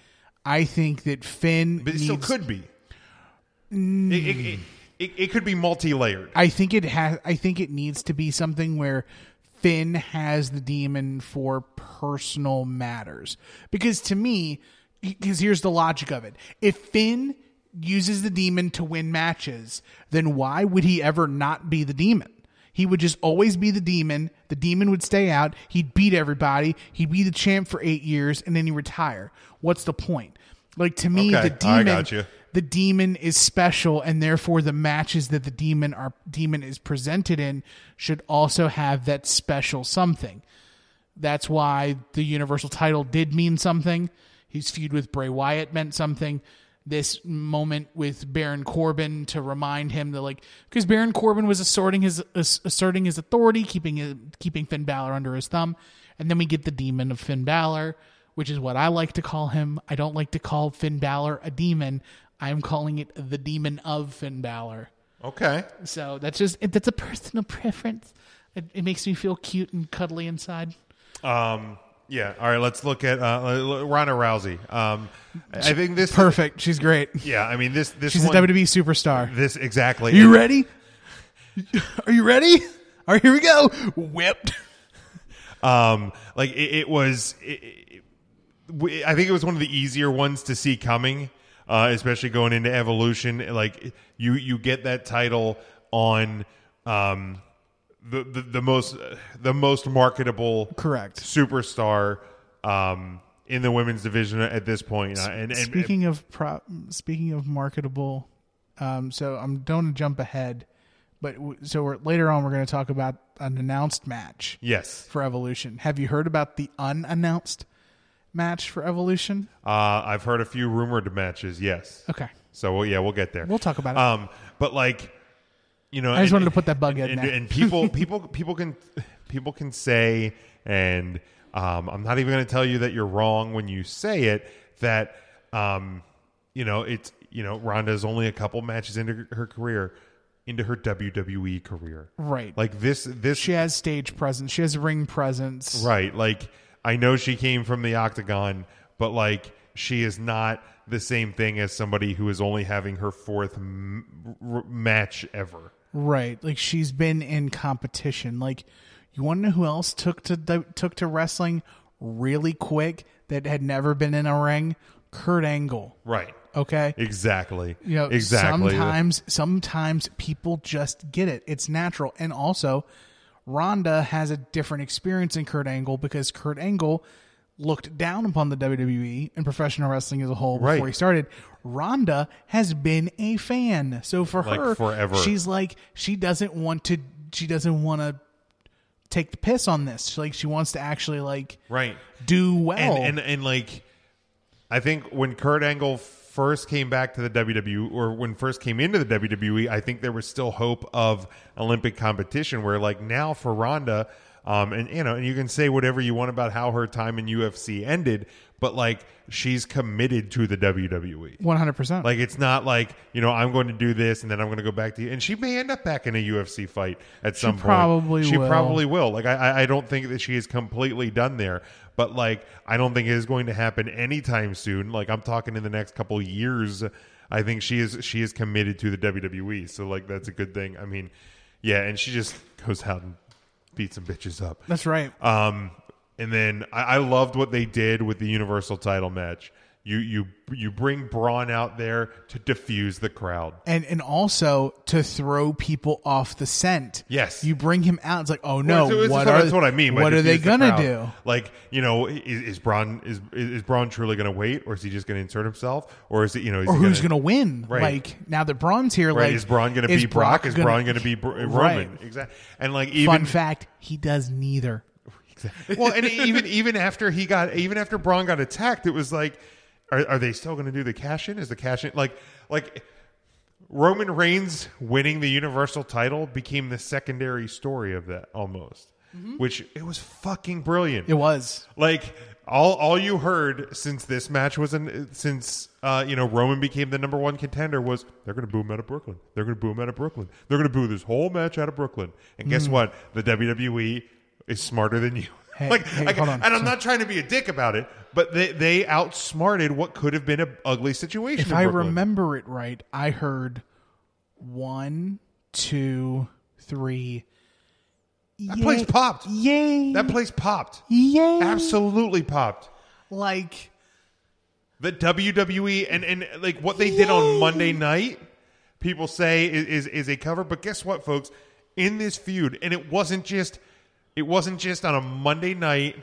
I think that Finn But it needs, still could be. Mm. It, it, it, it, it could be multi-layered. I think it has. I think it needs to be something where Finn has the demon for personal matters. Because to me, because here's the logic of it: if Finn uses the demon to win matches, then why would he ever not be the demon? He would just always be the demon. The demon would stay out. He'd beat everybody. He'd be the champ for eight years, and then he'd retire. What's the point? Like to me, Okay, the demon the demon is special and therefore the matches that the demon are demon is presented in should also have that special something that's why the universal title did mean something his feud with Bray Wyatt meant something this moment with Baron Corbin to remind him that like because Baron Corbin was asserting his asserting his authority keeping his, keeping Finn Balor under his thumb and then we get the demon of Finn Balor which is what I like to call him. I don't like to call Finn Balor a demon. I'm calling it the demon of Finn Balor. Okay. So that's just it, that's a personal preference. It, it makes me feel cute and cuddly inside. Um, yeah. All right. Let's look at uh, Ronda Rousey. Um, I think this. Perfect. She's great. Yeah. I mean this. This. She's one, a WWE superstar. This exactly. Are you ready? Are you ready? All right, here we go. Whipped. Um, like it, it was. It, it, I think it was one of the easier ones to see coming, uh, especially going into Evolution. Like you, you get that title on um, the, the the most the most marketable Correct. superstar um, in the women's division at this point. Uh, and, and speaking of pro, speaking of marketable, um, so I'm don't jump ahead, but w- so we're, later on we're going to talk about an announced match yes, for Evolution. Have you heard about the unannounced match for Evolution? Uh, I've heard a few rumored matches. Yes. Okay. So well, yeah, we'll get there. We'll talk about it. Um, but like, you know, I just and- wanted to put that bug in and, there. and people, people, people can, people can say, and um, I'm not even going to tell you that you're wrong when you say it. That, um, you know, it's you know, Ronda's only a couple matches into her career, into her WWE career. Right. Like this, this She has stage presence. She has ring presence. Right. Like I know she came from the octagon, but like she is not the same thing as somebody who is only having her fourth m- r- match ever. Right. Like she's been in competition. Like you want to know who else took to the, took to wrestling really quick that had never been in a ring? Kurt Angle. Right. Okay. Exactly. You know, exactly. sometimes sometimes people just get it. It's natural. And also, Ronda has a different experience in Kurt Angle because Kurt Angle looked down upon the WWE and professional wrestling as a whole before Right. he started. Ronda has been a fan. So for Like her, forever. she's like she doesn't want to she doesn't want to take the piss on this. Like she wants to actually like right. do well. And, and and like I think when Kurt Angle first came back to the WWE or when first came into the WWE, I think there was still hope of Olympic competition where like now for Ronda um and you know and you can say whatever you want about how her time in UFC ended, but like she's committed to the WWE. 100%. Like it's not like you know I'm going to do this and then I'm going to go back to you. and she may end up back in a UFC fight at some point. probably she will. probably will. Like I I- I don't think that she is completely done there, but like I don't think it is going to happen anytime soon. Like I'm talking in the next couple years. I think she is she is committed to the WWE. So like that's a good thing. I mean, yeah, and she just goes out and beats some bitches up. That's right. Um, and then I, I loved what they did with the Universal Title match. You you you bring Braun out there to diffuse the crowd. and and also to throw people off the scent. Yes. you bring him out. It's like, oh no, Well, it's- it's what what, are that's what I mean. What are they gonna crowd. do? Like you know, is, is Braun is is Braun truly going to wait, or is he just going to insert himself, or is it you know, is Or who's gonna, gonna win? Right. Like now that Braun's here, Right? like is Braun going to be Brock? Is gonna- Braun going to be Br- Roman? Right. Exactly. And like even Fun fact: he does neither. well, and even even after he got even after Braun got attacked, it was like, are, are they still going to do the cash in? Is the cash in like like Roman Reigns winning the Universal title became the secondary story of that almost, which it was fucking brilliant. It was. Like all all you heard since this match was in, since uh, you know Roman became the number one contender was they're going to boo him out of Brooklyn. They're going to boo him out of Brooklyn. They're going to boo this whole match out of Brooklyn. And guess what? The WWE is smarter than you. Hey, like, hey, like- hold on. and I'm not trying to be a dick about it, but they they outsmarted what could have been an ugly situation. If in I Brooklyn. remember it right, I heard one, two, three. that place popped. Yay! That place popped. Yay! Absolutely popped. Like the WWE and and like what they did on Monday night, people say is, is is a cover. But guess what, folks? In this feud, and it wasn't just it wasn't just on a Monday night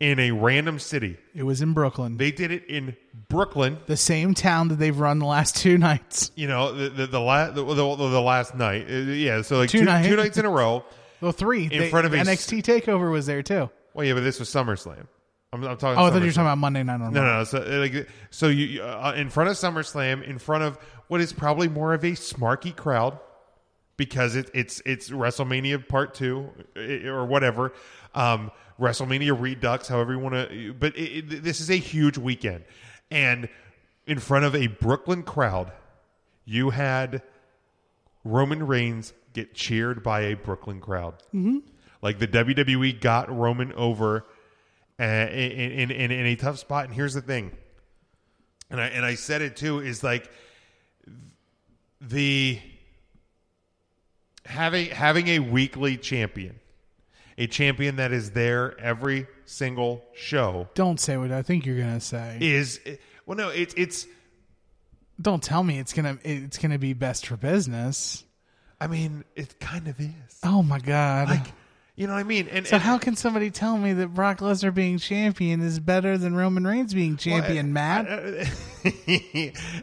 in a random city. it was in Brooklyn, They did it in Brooklyn. the same town that they've run the last two nights. You know, the the, the last the, the, the last night, Uh, yeah. So like Two two, night- two nights in a row. Well, three In They- front of a- NXT Takeover was there too. Well, yeah, but this was SummerSlam. I'm, I'm talking. Oh, I thought you were talking about Monday Night on No, no, no. So, uh, like, so you uh, in front of SummerSlam, in front of what is probably more of a smarky crowd, because it, it's it's WrestleMania Part Two uh, or whatever, um, WrestleMania Redux, however you want to. But it, it, this is a huge weekend, and in front of a Brooklyn crowd, you had Roman Reigns get cheered by a Brooklyn crowd. Mm-hmm. Like the WWE got Roman over uh, in, in, in, in a tough spot. And here's the thing, and I and I said it too is like the having having a weekly champion, a champion that is there every single show Don't say what I think you're gonna say. is well no it's it's Don't tell me it's gonna it's gonna be best for business. I mean it kind of is Oh my god! like You know what I mean? And, So and- how can somebody tell me that Brock Lesnar being champion is better than Roman Reigns being champion, Matt?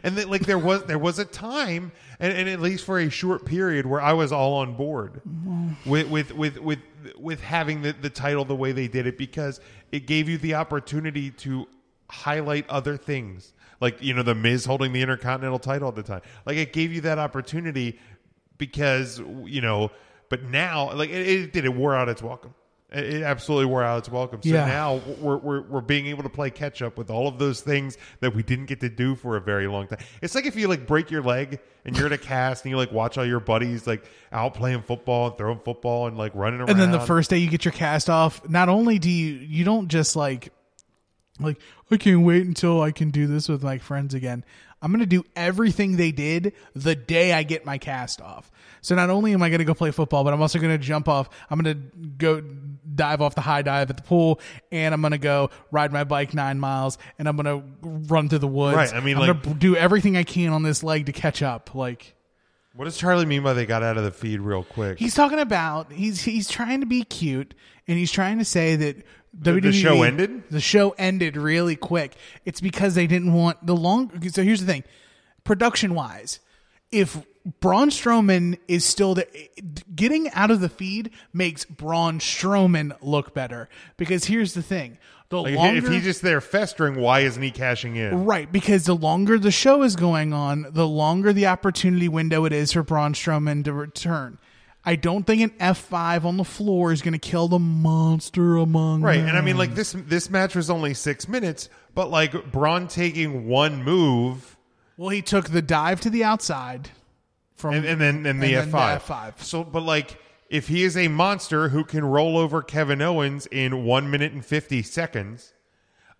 and then, like there was there was a time, and, and at least for a short period, where I was all on board mm-hmm. with with with with with having the, the title the way they did it because it gave you the opportunity to highlight other things, like you know the Miz holding the Intercontinental title at the time. Like it gave you that opportunity because you know, but now like it, it did it wore out its welcome. It absolutely wore out its welcome. So Yeah. now we're, we're we're being able to play catch up with all of those things that we didn't get to do for a very long time. It's like if you like break your leg and you're in a cast and you like watch all your buddies like out playing football and throwing football and like running around. and then the first day you get your cast off, not only do you you don't just like like I can't wait until I can do this with my friends again. I'm going to do everything they did the day I get my cast off. So not only am I going to go play football, but I'm also going to jump off. I'm going to go dive off the high dive at the pool and I'm to go ride my bike 9 miles and I'm to run through the woods. Right, I mean, I'm like- gonna do everything I can on this leg to catch up like what does Charlie mean by they got out of the feed real quick? He's talking about he's he's trying to be cute and he's trying to say that The- the show ended? The show ended really quick. It's because they didn't want the long. So here's the thing, production wise, if Braun Strowman is still the getting out of the feed makes Braun Strowman look better because here's the thing, the like, if- longer if he's just there festering, why isn't he cashing in? Right, because the longer the show is going on, the longer the opportunity window it is for Braun Strowman to return. I don't think an F5 on the floor is going to kill the monster among Right, and I mean, like this this match was only six minutes, but like Braun taking one move Well, he took the dive to the outside from and, and then and the F5. F5. So, but like, if he is a monster who can roll over Kevin Owens in one minute and fifty seconds,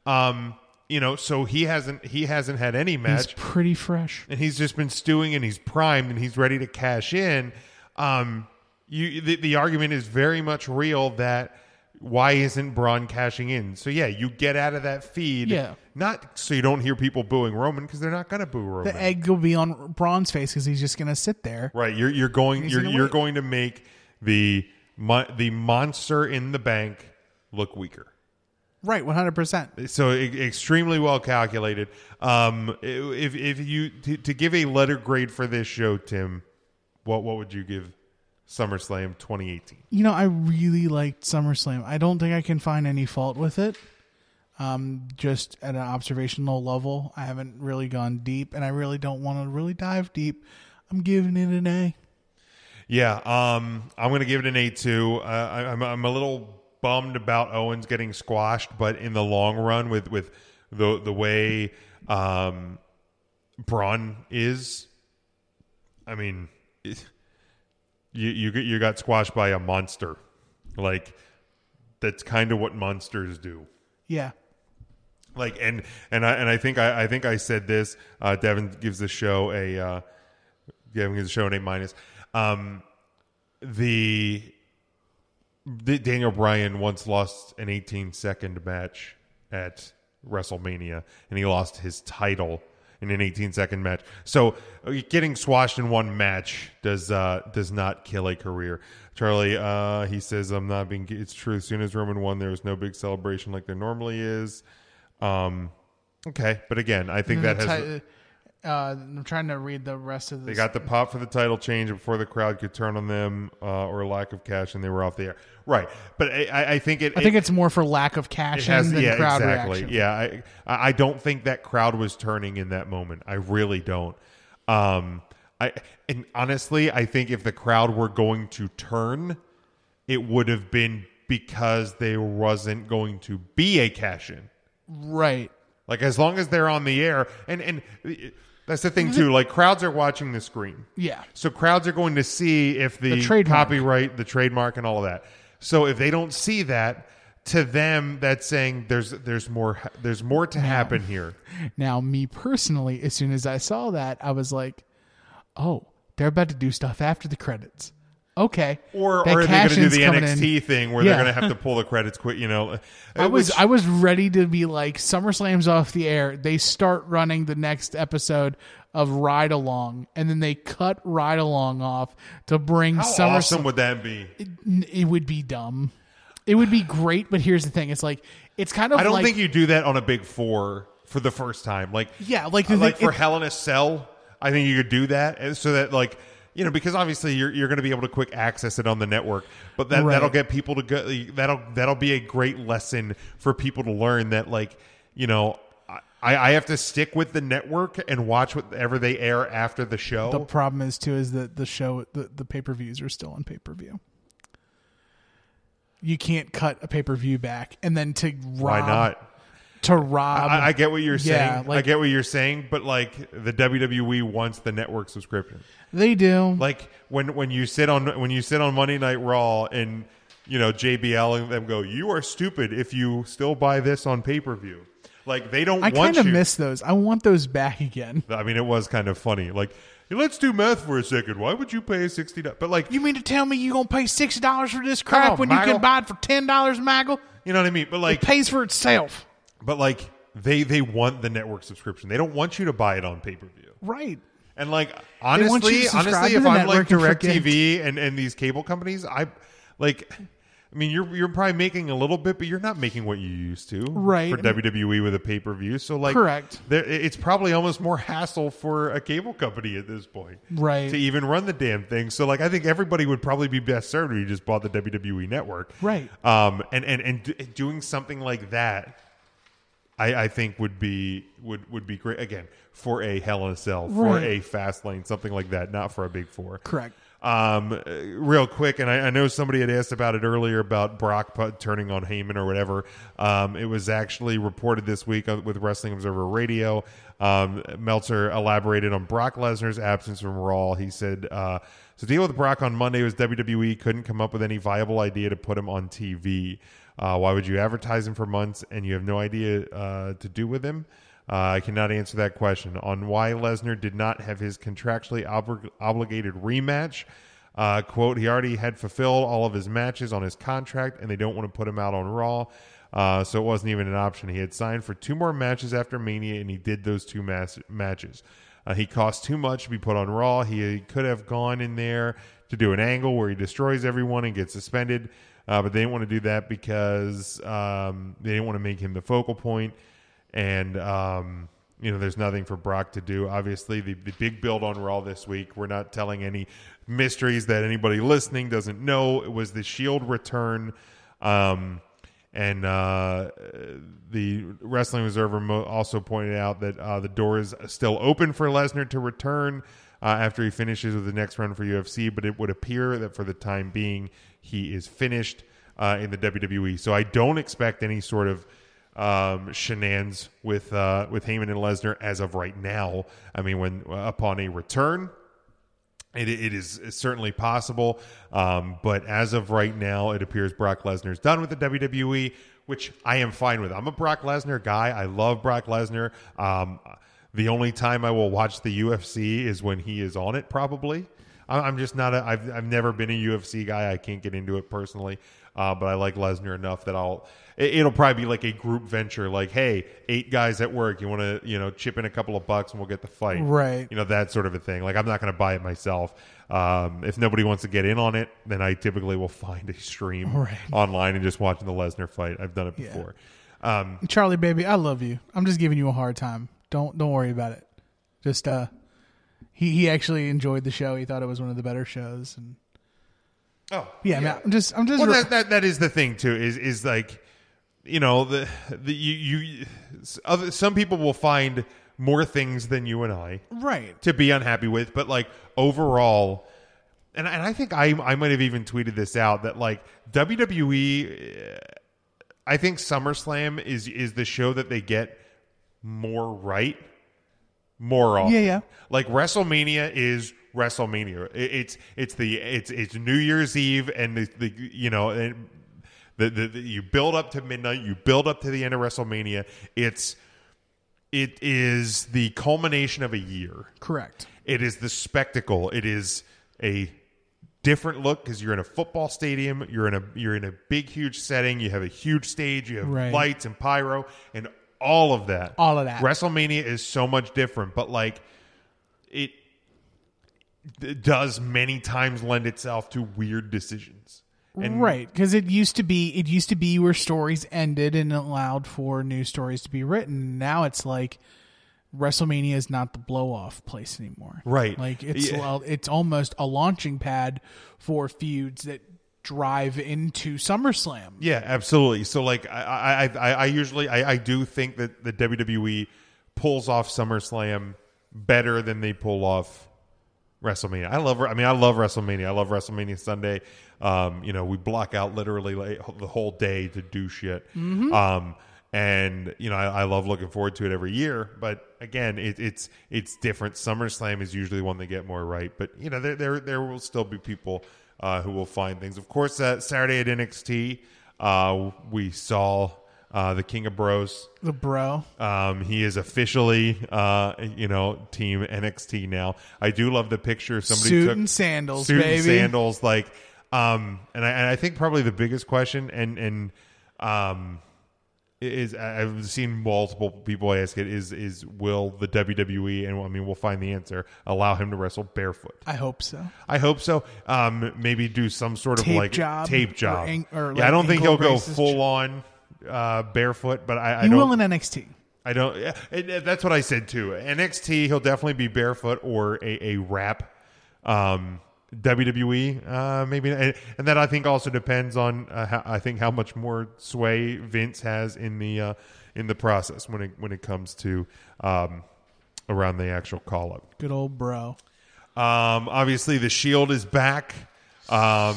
um, you know, so he hasn't he hasn't had any He's match, pretty fresh. and he's just been stewing and he's primed and he's ready to cash in. Um, you the, the argument is very much real that. Why isn't Braun cashing in? So yeah, you get out of that feed. Yeah. Not so you don't hear people booing Roman because they're not going to boo Roman. The egg will be on Braun's face because he's just going to sit there. Right. You're you're going you're you're wait. going to make the mo- the monster in the bank look weaker. Right, 100%. So e- extremely well calculated. Um, if if you to, to give a letter grade for this show, Tim, what what would you give SummerSlam 2018? You know, I really liked SummerSlam. I don't think I can find any fault with it. Um, just at an observational level, I haven't really gone deep, and I really don't want to really dive deep. I'm giving it an A. Yeah, um, I'm going to give it an A too. Uh, I, I'm I'm a little bummed about Owens getting squashed, but in the long run, with with the the way um, Braun is, I mean, it, you you you got squashed by a monster, like that's kind of what monsters do Yeah, like and and I and I think I, I think I said this. Uh, Devin gives the show a uh, Devin gives the show an A minus. Um, the, the Daniel Bryan once lost an 18 second match at WrestleMania, and he lost his title in an 18 second match. So uh, getting swashed in one match does uh, does not kill a career. Charlie, uh, he says, "I'm not being." It's true. As soon as Roman won, there was no big celebration like there normally is. Um, okay, but again, I think that has. Ti- uh, I'm trying to read the rest of this. They got the pop for the title change before the crowd could turn on them uh, or lack of cash, and they were off the air. Right, but I- I, think it. I think it, it's more for lack of cash has, than yeah, crowd exactly. reaction. Yeah, I I don't think that crowd was turning in that moment. I really don't. Um, I and honestly, I think if the crowd were going to turn, it would have been because there wasn't going to be a cash in. Right. Like as long as they're on the air, and and that's the thing too. Like crowds are watching the screen. Yeah. So crowds are going to see if the, The trademark. copyright, the trademark, and all of that. So if they don't see that, to them, that's saying there's there's more there's more to happen here. Now, me personally, as soon as I saw that, I was like, "Oh, they're about to do stuff after the credits." Okay. Or, That or are they going to do the NXT in. thing where Yeah. they're going to have to pull the credits quick? You know, I was Which- I was ready to be like SummerSlam's off the air. They start running the next episode of Ride Along, and then they cut Ride Along off to bring How SummerSlam. awesome would that be? N- it would be dumb. It would be great, but here's the thing: it's like it's kind of. I don't like, think you do that on a big four for the first time. Like Yeah, like the uh, like thing- for it- Hell in a Cell, I think you could do that, and so that like you know because obviously you're you're going to be able to quick access it on the network, but that Right. that'll get people to go. That'll that'll be a great lesson for people to learn that like you know. I, I have to stick with the network and watch whatever they air after the show. The problem is too is that the show the, the pay per views are still on pay per view. You can't cut a pay per view back and then to rob Why not? To rob. I, I get what you're saying. Yeah, I get what you're saying, but like the WWE wants the network subscription. they do. Like when when you sit on when you sit on Monday Night Raw and you know JBL and them go, you are stupid if you still buy this on pay per view. Like they don't I want kind of miss those. I want those back again. I mean, it was kind of funny. Like let's do math for a second. Why would you pay sixty? dollars? But like You mean to tell me you gonna pay sixty dollars for this crap on, when you can buy it for ten dollars, Maggle? you know what I mean. But like It pays for itself, but like they they want the network subscription. They don't want you to buy it on pay per view. right? And like honestly, honestly, if I'm like network and. DirecTV and and these cable companies, I like. I mean, you're you're probably making a little bit, but you're not making what you used to, Right. For WWE with a pay per view, so like, Correct. There, it's probably almost more hassle for a cable company at this point, Right. To even run the damn thing. So like, I think everybody would probably be best served if you just bought the WWE network, Right. Um, and and and d- doing something like that I, I think would be would would be great again for a Hell in a Cell, for Right. a Fastlane, something like that, not for a big four. Correct. Um, uh, real quick, and I, I know somebody had asked about it earlier about Brock pu- turning on Heyman or whatever. Um, it was actually reported this week on- with Wrestling Observer Radio. Um, Meltzer elaborated on Brock Lesnar's absence from Raw. He said, uh, "So deal with Brock on Monday was WWE couldn't come up with any viable idea to put him on TV. Uh, why would you advertise him for months and you have no idea uh, to do with him?" Uh, I cannot answer that question. On why Lesnar did not have his contractually oblig- obligated rematch, uh, quote, he already had fulfilled all of his matches on his contract and they don't want to put him out on Raw. Uh, so it wasn't even an option. He had signed for two more matches after Mania and he did those two matches. Uh, he cost too much to be put on Raw. He could have gone in there to do an angle where he destroys everyone and gets suspended, uh, but they didn't want to do that because um, they didn't want to make him the focal point and um, you know there's nothing for Brock to do. Obviously, the, the big build on Raw this week. We're not telling any mysteries that anybody listening doesn't know. It was the Shield return, um, and uh, the Wrestling Observer mo- also pointed out that uh, the door is still open for Lesnar to return. Uh, after he finishes with the next run for UFC, but it would appear that for the time being, he is finished uh, in the WWE. So I don't expect any sort of um, shenanigans with uh, with Heyman and Lesnar as of right now. I mean, when upon a return, it, it is certainly possible. Um, but as of right now, it appears Brock Lesnar's done with the WWE, which I am fine with. I'm a Brock Lesnar guy. I love Brock Lesnar. Um, the only time I will watch the UFC is when he is on it, probably. I- I'm just not a. I've I've never been a UFC guy. I can't get into it personally, uh, but I like Lesnar enough that I'll. it- It'll probably be like a group venture. Like, hey, eight guys at work. You want to, you know, chip in a couple of bucks and we'll get the fight. Right. You know that sort of a thing. Like, I'm not going to buy it myself. Um, if nobody wants to get in on it, then I typically will find a stream Right. online and just watching the Lesnar fight. I've done it Yeah. before. Um, Charlie, baby, I love you. I'm just giving you a hard time. Don't don't worry about it. Just uh, he he actually enjoyed the show. He thought it was one of the better shows. And oh, yeah, man, I'm just I'm just well, re- that, that that is the thing too. Is is like, you know, the the you you other some people will find more things than you and I right. to be unhappy with, but like overall, and and I think I I might have even tweeted this out that like WWE, uh, I think SummerSlam is is the show that they get more right more often. Yeah, yeah. Like WrestleMania is WrestleMania. It, it's it's the it's it's New Year's Eve and the, the you know and the, the, the you build up to midnight, you build up to the end of WrestleMania. It's it is the culmination of a year. Correct. It is the spectacle. It is a different look because you're in a football stadium. You're in a you're in a big, huge setting. You have a huge stage. You have Right. lights and pyro and all of that. All of that. WrestleMania is so much different. But like, it d- does many times lend itself to weird decisions. And right, because it used to be it used to be where stories ended and allowed for new stories to be written. Now it's like WrestleMania is not the blow off place anymore. Right. like it's Yeah. well, it's almost a launching pad for feuds that drive into SummerSlam. Yeah, absolutely. So like I I I, I usually I, I do think that the WWE pulls off SummerSlam better than they pull off WrestleMania. I love I mean I love WrestleMania. I love WrestleMania Sunday. Um, you know, we block out literally like the whole day to do shit. Um and you know I, I love looking forward to it every year, but again, it, it's it's different. SummerSlam is usually one they get more right, but you know there there there will still be people who will find things. Of course, uh, Saturday at NXT, uh, we saw uh, the King of Bros. The bro. Um, he is officially, uh, you know, Team NXT now. I do love the picture. Somebody Suit took and sandals, suit baby. and sandals. Like, um, and I, and I think probably the biggest question, and and um, is I've seen multiple people ask it is is will the WWE and I mean we'll find the answer allow him to wrestle barefoot. I hope so. I hope so. Um, maybe do some sort of like job tape or job. an- or, yeah, I don't think he'll go full on uh, barefoot, but I, I He don't. will in NXT. I don't. yeah, and, uh, that's what I said too. NXT, he'll definitely be barefoot or a, a wrap. Um, WWE, uh, maybe, and, and that I think also depends on uh, how, I think how much more sway Vince has in the uh, in the process when it when it comes to um, around the actual call up. Good old bro. Um, obviously, the Shield is back. Um,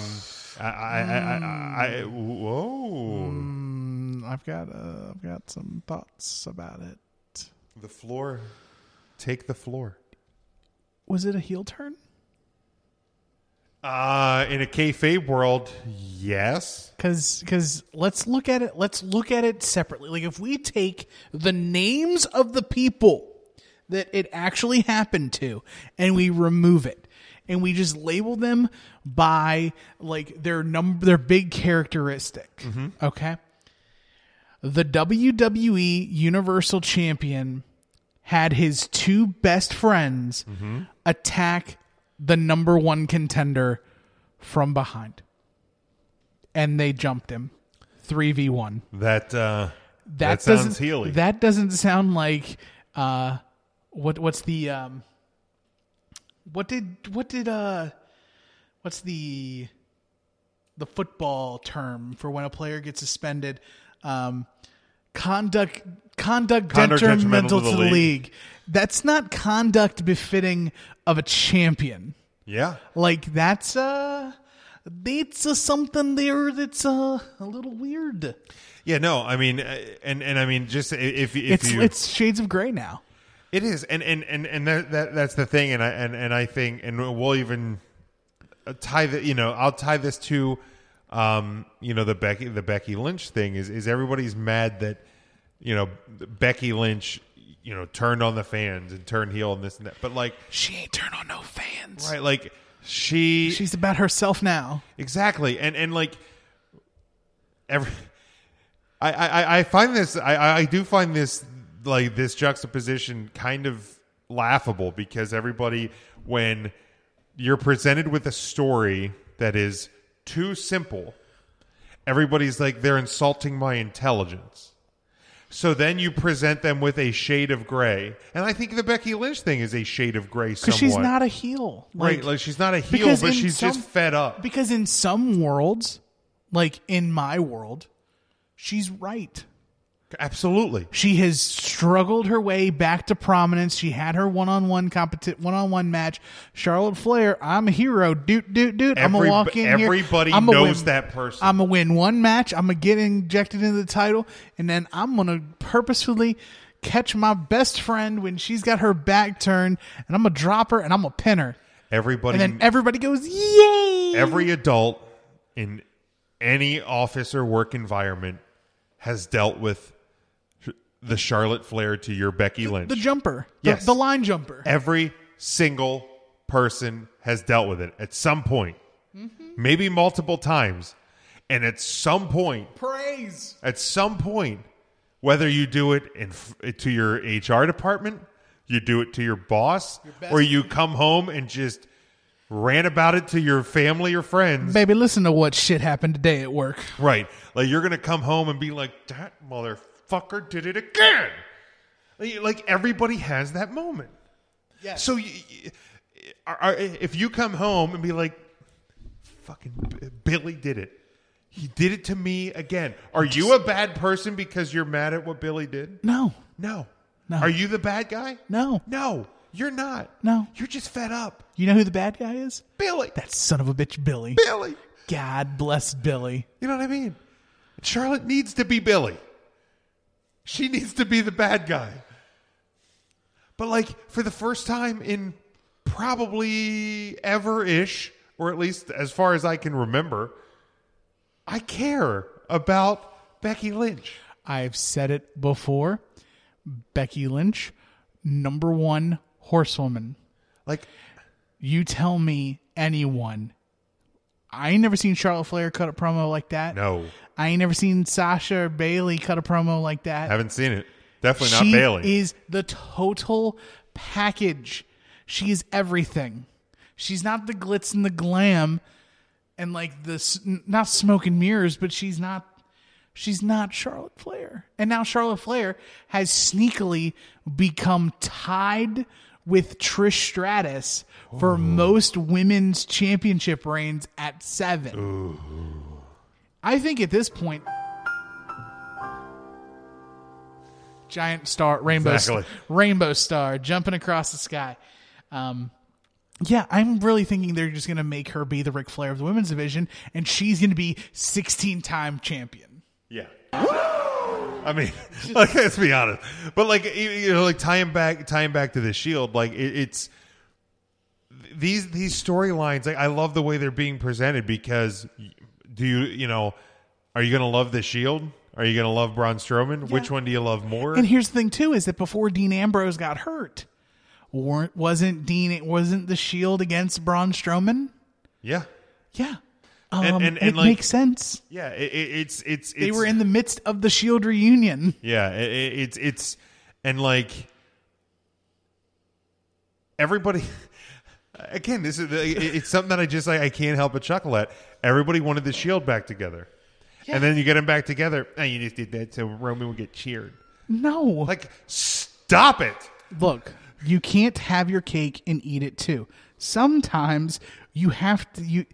I, I, I, I, I whoa, Mm, I've got uh, I've got some thoughts about it. the floor, take the floor. Was it a heel turn? Uh, in a kayfabe world, yes. Because because let's look at it. Let's look at it separately. Like if we take the names of the people that it actually happened to, and we remove it, and we just label them by like their number, their big characteristic. Okay. The WWE Universal Champion had his two best friends attack the number one contender from behind. And they jumped him. 3v1. That uh, That, that, sounds healy. That doesn't sound like uh what what's the um what did what did uh what's the the football term for when a player gets suspended um conduct conduct, Conduct detrimental detrimental to the league. That's not conduct befitting of a champion. yeah. Like that's uh that's uh, something there that's uh, a little weird. Yeah, no, I mean, uh, and and I mean, just if if It's you, it's shades of gray now. It is, and and and and that, that that's the thing, and I and and I think, and we'll even uh, tie the, you know, I'll tie this to, um, you know, the Becky the Becky Lynch thing is is everybody's mad that, you know, Becky Lynch, you know, turned on the fans and turned heel and this and that, but like, She ain't turn on no fans. right, like she She's about herself now. Exactly, and and like every, I I, I find this I I do find this like this juxtaposition kind of laughable because everybody when you're presented with a story that is too simple, everybody's like they're insulting my intelligence. So then you present them with a shade of gray, and I think the Becky Lynch thing is a shade of gray. Because she's not a heel. right. Like she's not a heel, but she's some- just fed up. Because in some worlds, like in my world, she's right. Absolutely. She has struggled her way back to prominence. She had her one-on-one competi- one-on-one match. Charlotte Flair, I'm a hero. Doot doot doot. I'm Every- gonna walk in here. everybody I'm gonna knows win- that person. I'm gonna win one match. I'm gonna get injected into the title, and then I'm gonna purposefully catch my best friend when she's got her back turned, and I'm gonna drop her and I'm gonna pin her, Everybody, and then everybody goes yay. every adult in any office or work environment has dealt with the Charlotte Flair to your Becky Lynch. the jumper, the, Yes. the line jumper. Every single person has dealt with it at some point, mm-hmm. maybe multiple times, and at some point, Praise. at some point, whether you do it in to your HR department, you do it to your boss, or you come home and just rant about it to your family or friends. Baby, listen to what shit happened today at work. Right. Like you're gonna come home and be like, that motherfucker did it again. Like- everybody has that moment. Yes. So you, you- if you come home and be like, fucking Billy did it. He did it to me again. Are you a bad person because you're mad at what Billy did? No, No. No. Are you the bad guy? no. No, you're not. No. You're just fed up. You know who the bad guy is? Billy. That son of a bitch, Billy. Billy. God bless Billy. You know what I mean? Charlotte needs to be Billy. She needs to be the bad guy. But like for the first time in probably ever ish, or at least as far as I can remember, I care about Becky Lynch. I've said it before. Becky Lynch, number one horsewoman. Like You tell me anyone. I ain't never seen Charlotte Flair cut a promo like that. no, I ain't never seen Sasha or Bayley cut a promo like that. haven't seen it. Definitely she not Bayley. is the total package. She is everything. She's not the glitz and the glam and like the not smoke and mirrors, but she's not she's not Charlotte Flair. And now Charlotte Flair has sneakily become tied with Trish Stratus for most women's championship reigns at 7. I think at this point giant star rainbow Exactly. rainbow star jumping across the sky. Um, yeah, I'm really thinking they're just going to make her be the Ric Flair of the women's division, and she's going to be 16 time champion. Yeah. I mean, like let's be honest, but like you- you know, like tying back, tying back to the Shield, like it, it's these these storylines. Like I love the way they're being presented because do you you know are you gonna love the Shield? Are you gonna love Braun Strowman? Which one do you love more? And here's the thing too: is that before Dean Ambrose got hurt, weren't wasn't Dean wasn't the Shield against Braun Strowman? yeah, Yeah, um, And- and- and, it like- makes sense. yeah. It, it, it's it's They were in the midst of the Shield reunion. Yeah, it, it, it's it's and like everybody. Again, this is it's something that I just like, I can't help but chuckle at. Everybody wanted the Shield back together, and then you get them back together, and you just did that so Roman would get cheered. No, Like, stop it! look, you can't have your cake and eat it too. Sometimes you have to you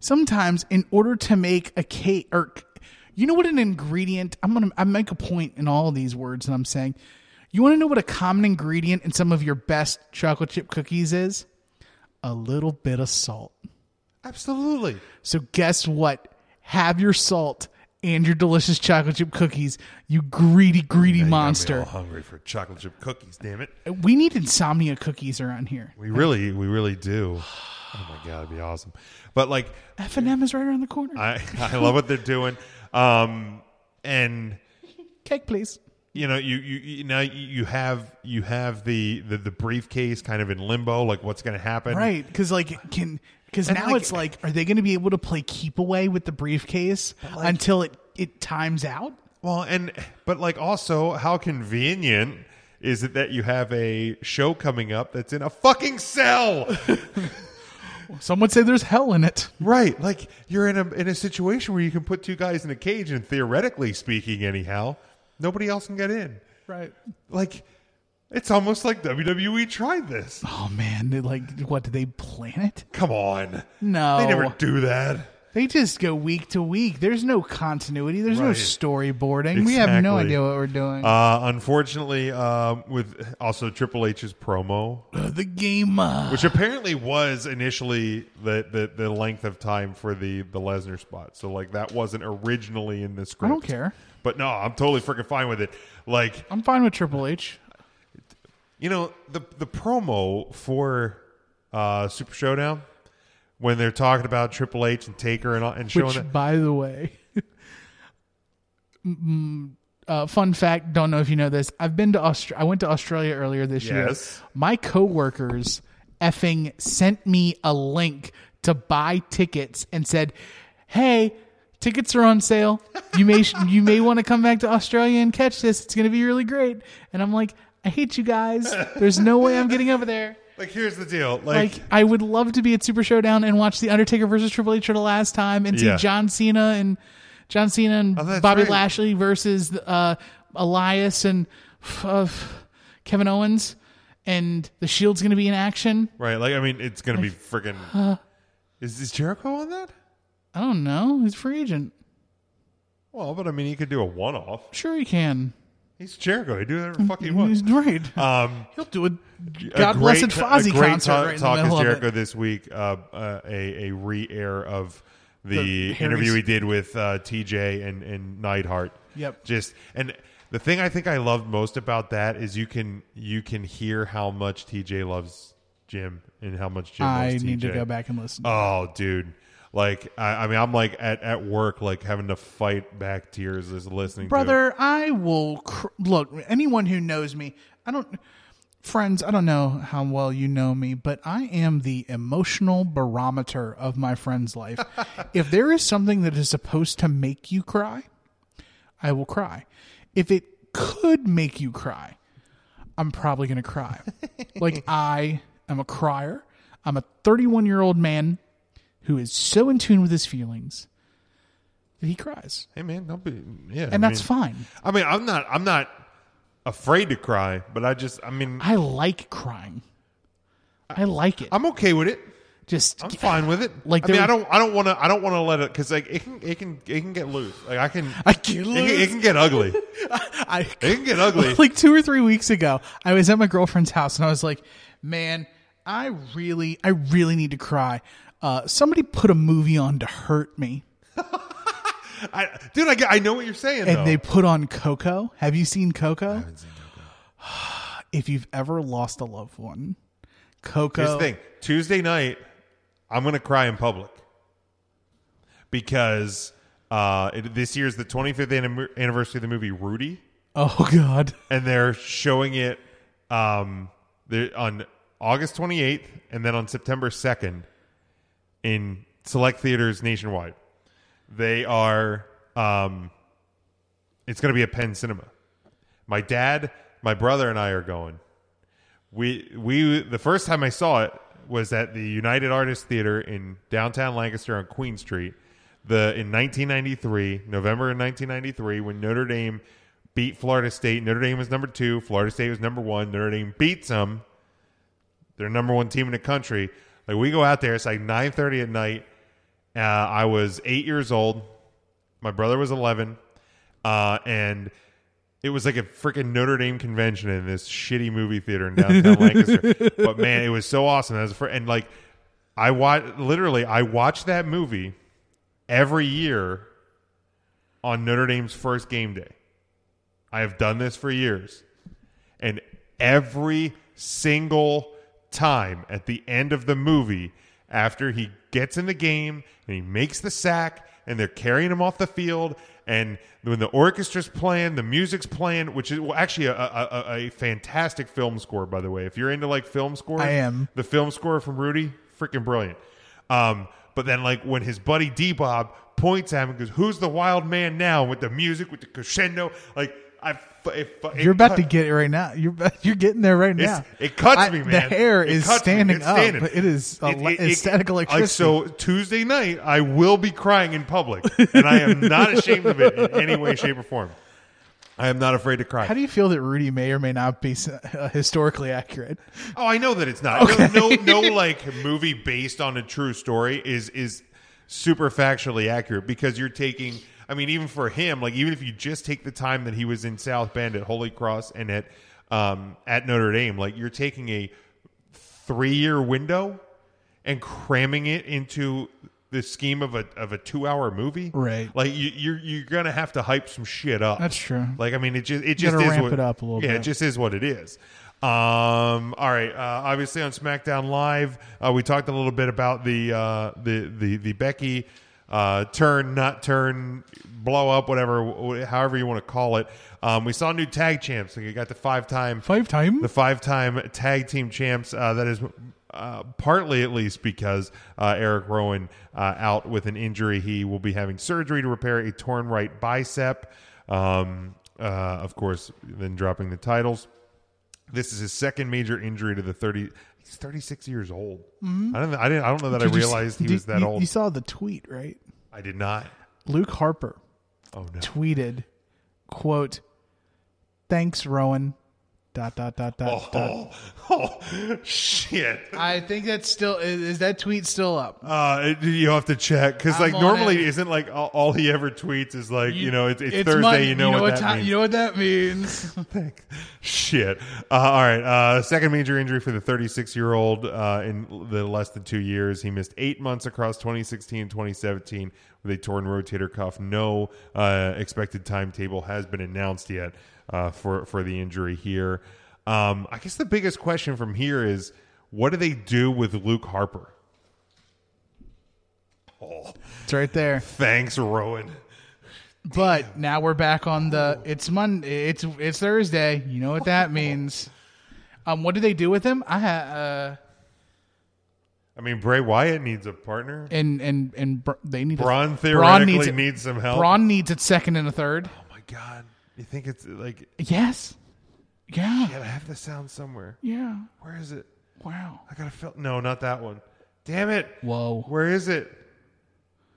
sometimes in order to make a cake or you know what an ingredient I'm to I make a point in all these words and I'm saying you want to know what a common ingredient in some of your best chocolate chip cookies is? A little bit of salt. Absolutely. So guess what? Have your salt and your delicious chocolate chip cookies, you greedy greedy You got me monster. all hungry for chocolate chip cookies. Damn it! We need insomnia cookies around here. We really, we really do. Oh my god, it'd be awesome. But like, F&M is right around the corner. I I love what they're doing. Um, and Cake, please. You know you you, you now you you have you have the, the the briefcase kind of in limbo like what's going to happen Right, because like can because now like- it's like, are they going to be able to play keep away with the briefcase until it it times out? well and but like also how convenient is it that you have a show coming up that's in a fucking cell Some would say there's hell in it. right like you're in a in a situation where you can put two guys in a cage and theoretically speaking anyhow nobody else can get in Right. like it's almost like WWE tried this Oh man, they like what did they plan it? come on No, they never do that They just go week to week. There's no continuity. There's no Right. storyboarding. We have no Exactly. idea what we're doing. Uh, unfortunately, uh, with also Triple H's promo, the game. Uh, which apparently was initially the, the, the length of time for the the Lesnar spot. So like that wasn't originally in the script. I script. don't care. But no, I'm totally freaking fine with it. Like I'm fine with Triple H. you know the the promo for uh, Super Showdown when they're talking about Triple H and Taker and all- and showing Which, that. by the way, mm, uh, fun fact. Don't know if you know this. I've been to Australia. I went to Australia earlier this year. Yes. My coworkers effing sent me a link to buy tickets and said, "Hey." Tickets are on sale. You may you may want to come back to Australia and catch this. It's going to be really great. And I'm like, I hate you guys. There's no way I'm getting over there. Like, here's the deal. Like, Like, I would love to be at Super Showdown and watch The Undertaker versus Triple H for the last time and see Yeah. John Cena and John Cena and Oh, Bobby right. Lashley versus uh, Elias and uh, Kevin Owens. And the Shield's going to be in action. right? Like, I mean, it's gonna be freaking. Is is Jericho on that? I don't know. He's a free agent. Well, but I mean, he could do a one-off. Sure, he can. He's Jericho. He do whatever the fuck he wants. He's right. Um, He'll do a a God blessed great- Fozzy a great concert ta- right in the talk middle is of Jericho it. this week. Uh, uh, a a re-air of the, The Harry's- interview he did with uh, TJ and and Neidhart. Yep. Just and the thing I think I loved most about that is you can you can hear how much TJ loves Jim and how much Jim I loves need to TJ. go back and listen. Oh, dude. Like I, I mean, I'm like at, at work, like having to fight back tears as listening. brother i will cr- look anyone who knows me i don't friends i don't know how well you know me but i am the emotional barometer of my friend's life. If there is something that is supposed to make you cry i will cry. If it could make you cry i'm probably going to cry. Like i am a crier. I'm a 31 year old man who is so in tune with his feelings that he cries Hey man, don't be yeah, and I that's mean- fine I mean, I'm not I'm not afraid to cry, but I just I mean I like crying. I like it. I'm okay with it. Just I'm fine with it. Like I mean, there- I don't I don't want to I don't want to let it because like it can it can it can get loose. Like I can I get It can, loose? it can get ugly. I It can get ugly. like two or three weeks ago, I was at my girlfriend's house and I was like, "Man, I really, I really need to cry." Uh, somebody put a movie on to hurt me, I, dude, I, get- I know what you're saying. and though. they put on Coco. Have you seen Coco? if you've ever lost a loved one, Coco. Here's the thing: Tuesday night, I'm going to cry in public because uh, it, this year's the 25th anim- anniversary of the movie Rudy, Oh God. and they're showing it um, on August 28th and then on September 2nd in select theaters nationwide. They are. Um, it's going to be a Penn Cinema. My dad, my brother, and I are going. We we the first time I saw it was at the United Artists Theater in downtown Lancaster on Queen Street. The in 1993, November of 1993, when Notre Dame beat Florida State. Notre Dame was number two. Florida State was number one. Notre Dame beats them. They're number one team in the country. Like we go out there, it's like 9:30 at night. Uh, I was eight years old. My brother was 11, uh, and it was like a freaking Notre Dame convention in this shitty movie theater in downtown Lancaster. But man, it was so awesome. As a fr- and like, I watch literally, I watched that movie every year on Notre Dame's first game day. I have done this for years, and every single time at the end of the movie, after he gets in the game and he makes the sack, and they're carrying him off the field, and when the orchestra's playing, the music's playing, which is well, actually a, a, a, fantastic film score, by the way. If you're into like film score I am. The film score from Rudy, freaking brilliant. Um, but then like when his buddy D Bob points at him and goes, "Who's the wild man now?" with the music, with the crescendo, like I, it You're about cut- to get it right now. You're you're getting there right now. It's, it cuts I- me, man. The hair It is standing up. standing. But it is a It- it- static like, electricity. so Tuesday night, I will be crying in public, and I am not ashamed of it in any way, shape, or form. I am not afraid to cry. How do you feel that Rudy may or may not be uh, historically accurate? Oh, I know that it's not. No, no, no, like movie based on a true story is is super factually accurate because you're taking. I mean, even for him, like even if you just take the time that he was in South Bend at Holy Cross and at um, at Notre Dame, like you're taking a three year window and cramming it into the scheme of a of a two hour movie, Right. Like you, you're you're gonna have to hype some shit up. That's true. Like I mean, it just it You just is ramp what, it up a little yeah, bit. it just is what it is. Um, all right. Uh, obviously on SmackDown Live, uh, we talked a little bit about the uh, the the the Becky uh, turn, not turn, blow up, whatever, however you want to call it. Um, we saw new tag champs. We got the five time Five time? the five time tag team champs. Uh, that is uh, partly at least because uh, Eric Rowan uh, out with an injury. He will be having surgery to repair a torn right bicep. Um, uh, of course, then dropping the titles. This is his second major injury to the 30. He's 36 years old. Mm-hmm. I don't. I didn't. I don't know that Did I realized he was that you- old. You saw the tweet, right? I did not. Luke Harper Oh no. tweeted, "quote Thanks, Rowan." Dot dot dot dot dot. Oh, oh shit. I think that's still is, is that tweet still up? Uh, it- you have to check because like on normally it. isn't like all, all he ever tweets is like you, know it's, it's, Thursday. Mon- you know, what, that ti- means. You know what that means. Shit. Uh, all right. Uh, second major injury for the 36 year old uh, in the less than two years. He missed eight months across 2016 and 2017 with a torn rotator cuff. No uh, expected timetable has been announced yet uh, for for the injury here. Um, I guess the biggest question from here is what do they do with Luke Harper? Oh, it's right there. Thanks, Rowan. But now we're back on the. It's Monday. It's it's Thursday. You know what that means. Um, what do they do with him? I ha, uh, I mean, Bray Wyatt needs a partner. and and and Br- they need Braun a, theoretically needs some help. Braun needs a second and a third. Oh my god! You think it's uh, like? Yes. Yeah. Yeah, I have the sound somewhere. Yeah. Where is it? Wow. I gotta feel. No, not that one. Damn it! Whoa. Where is it?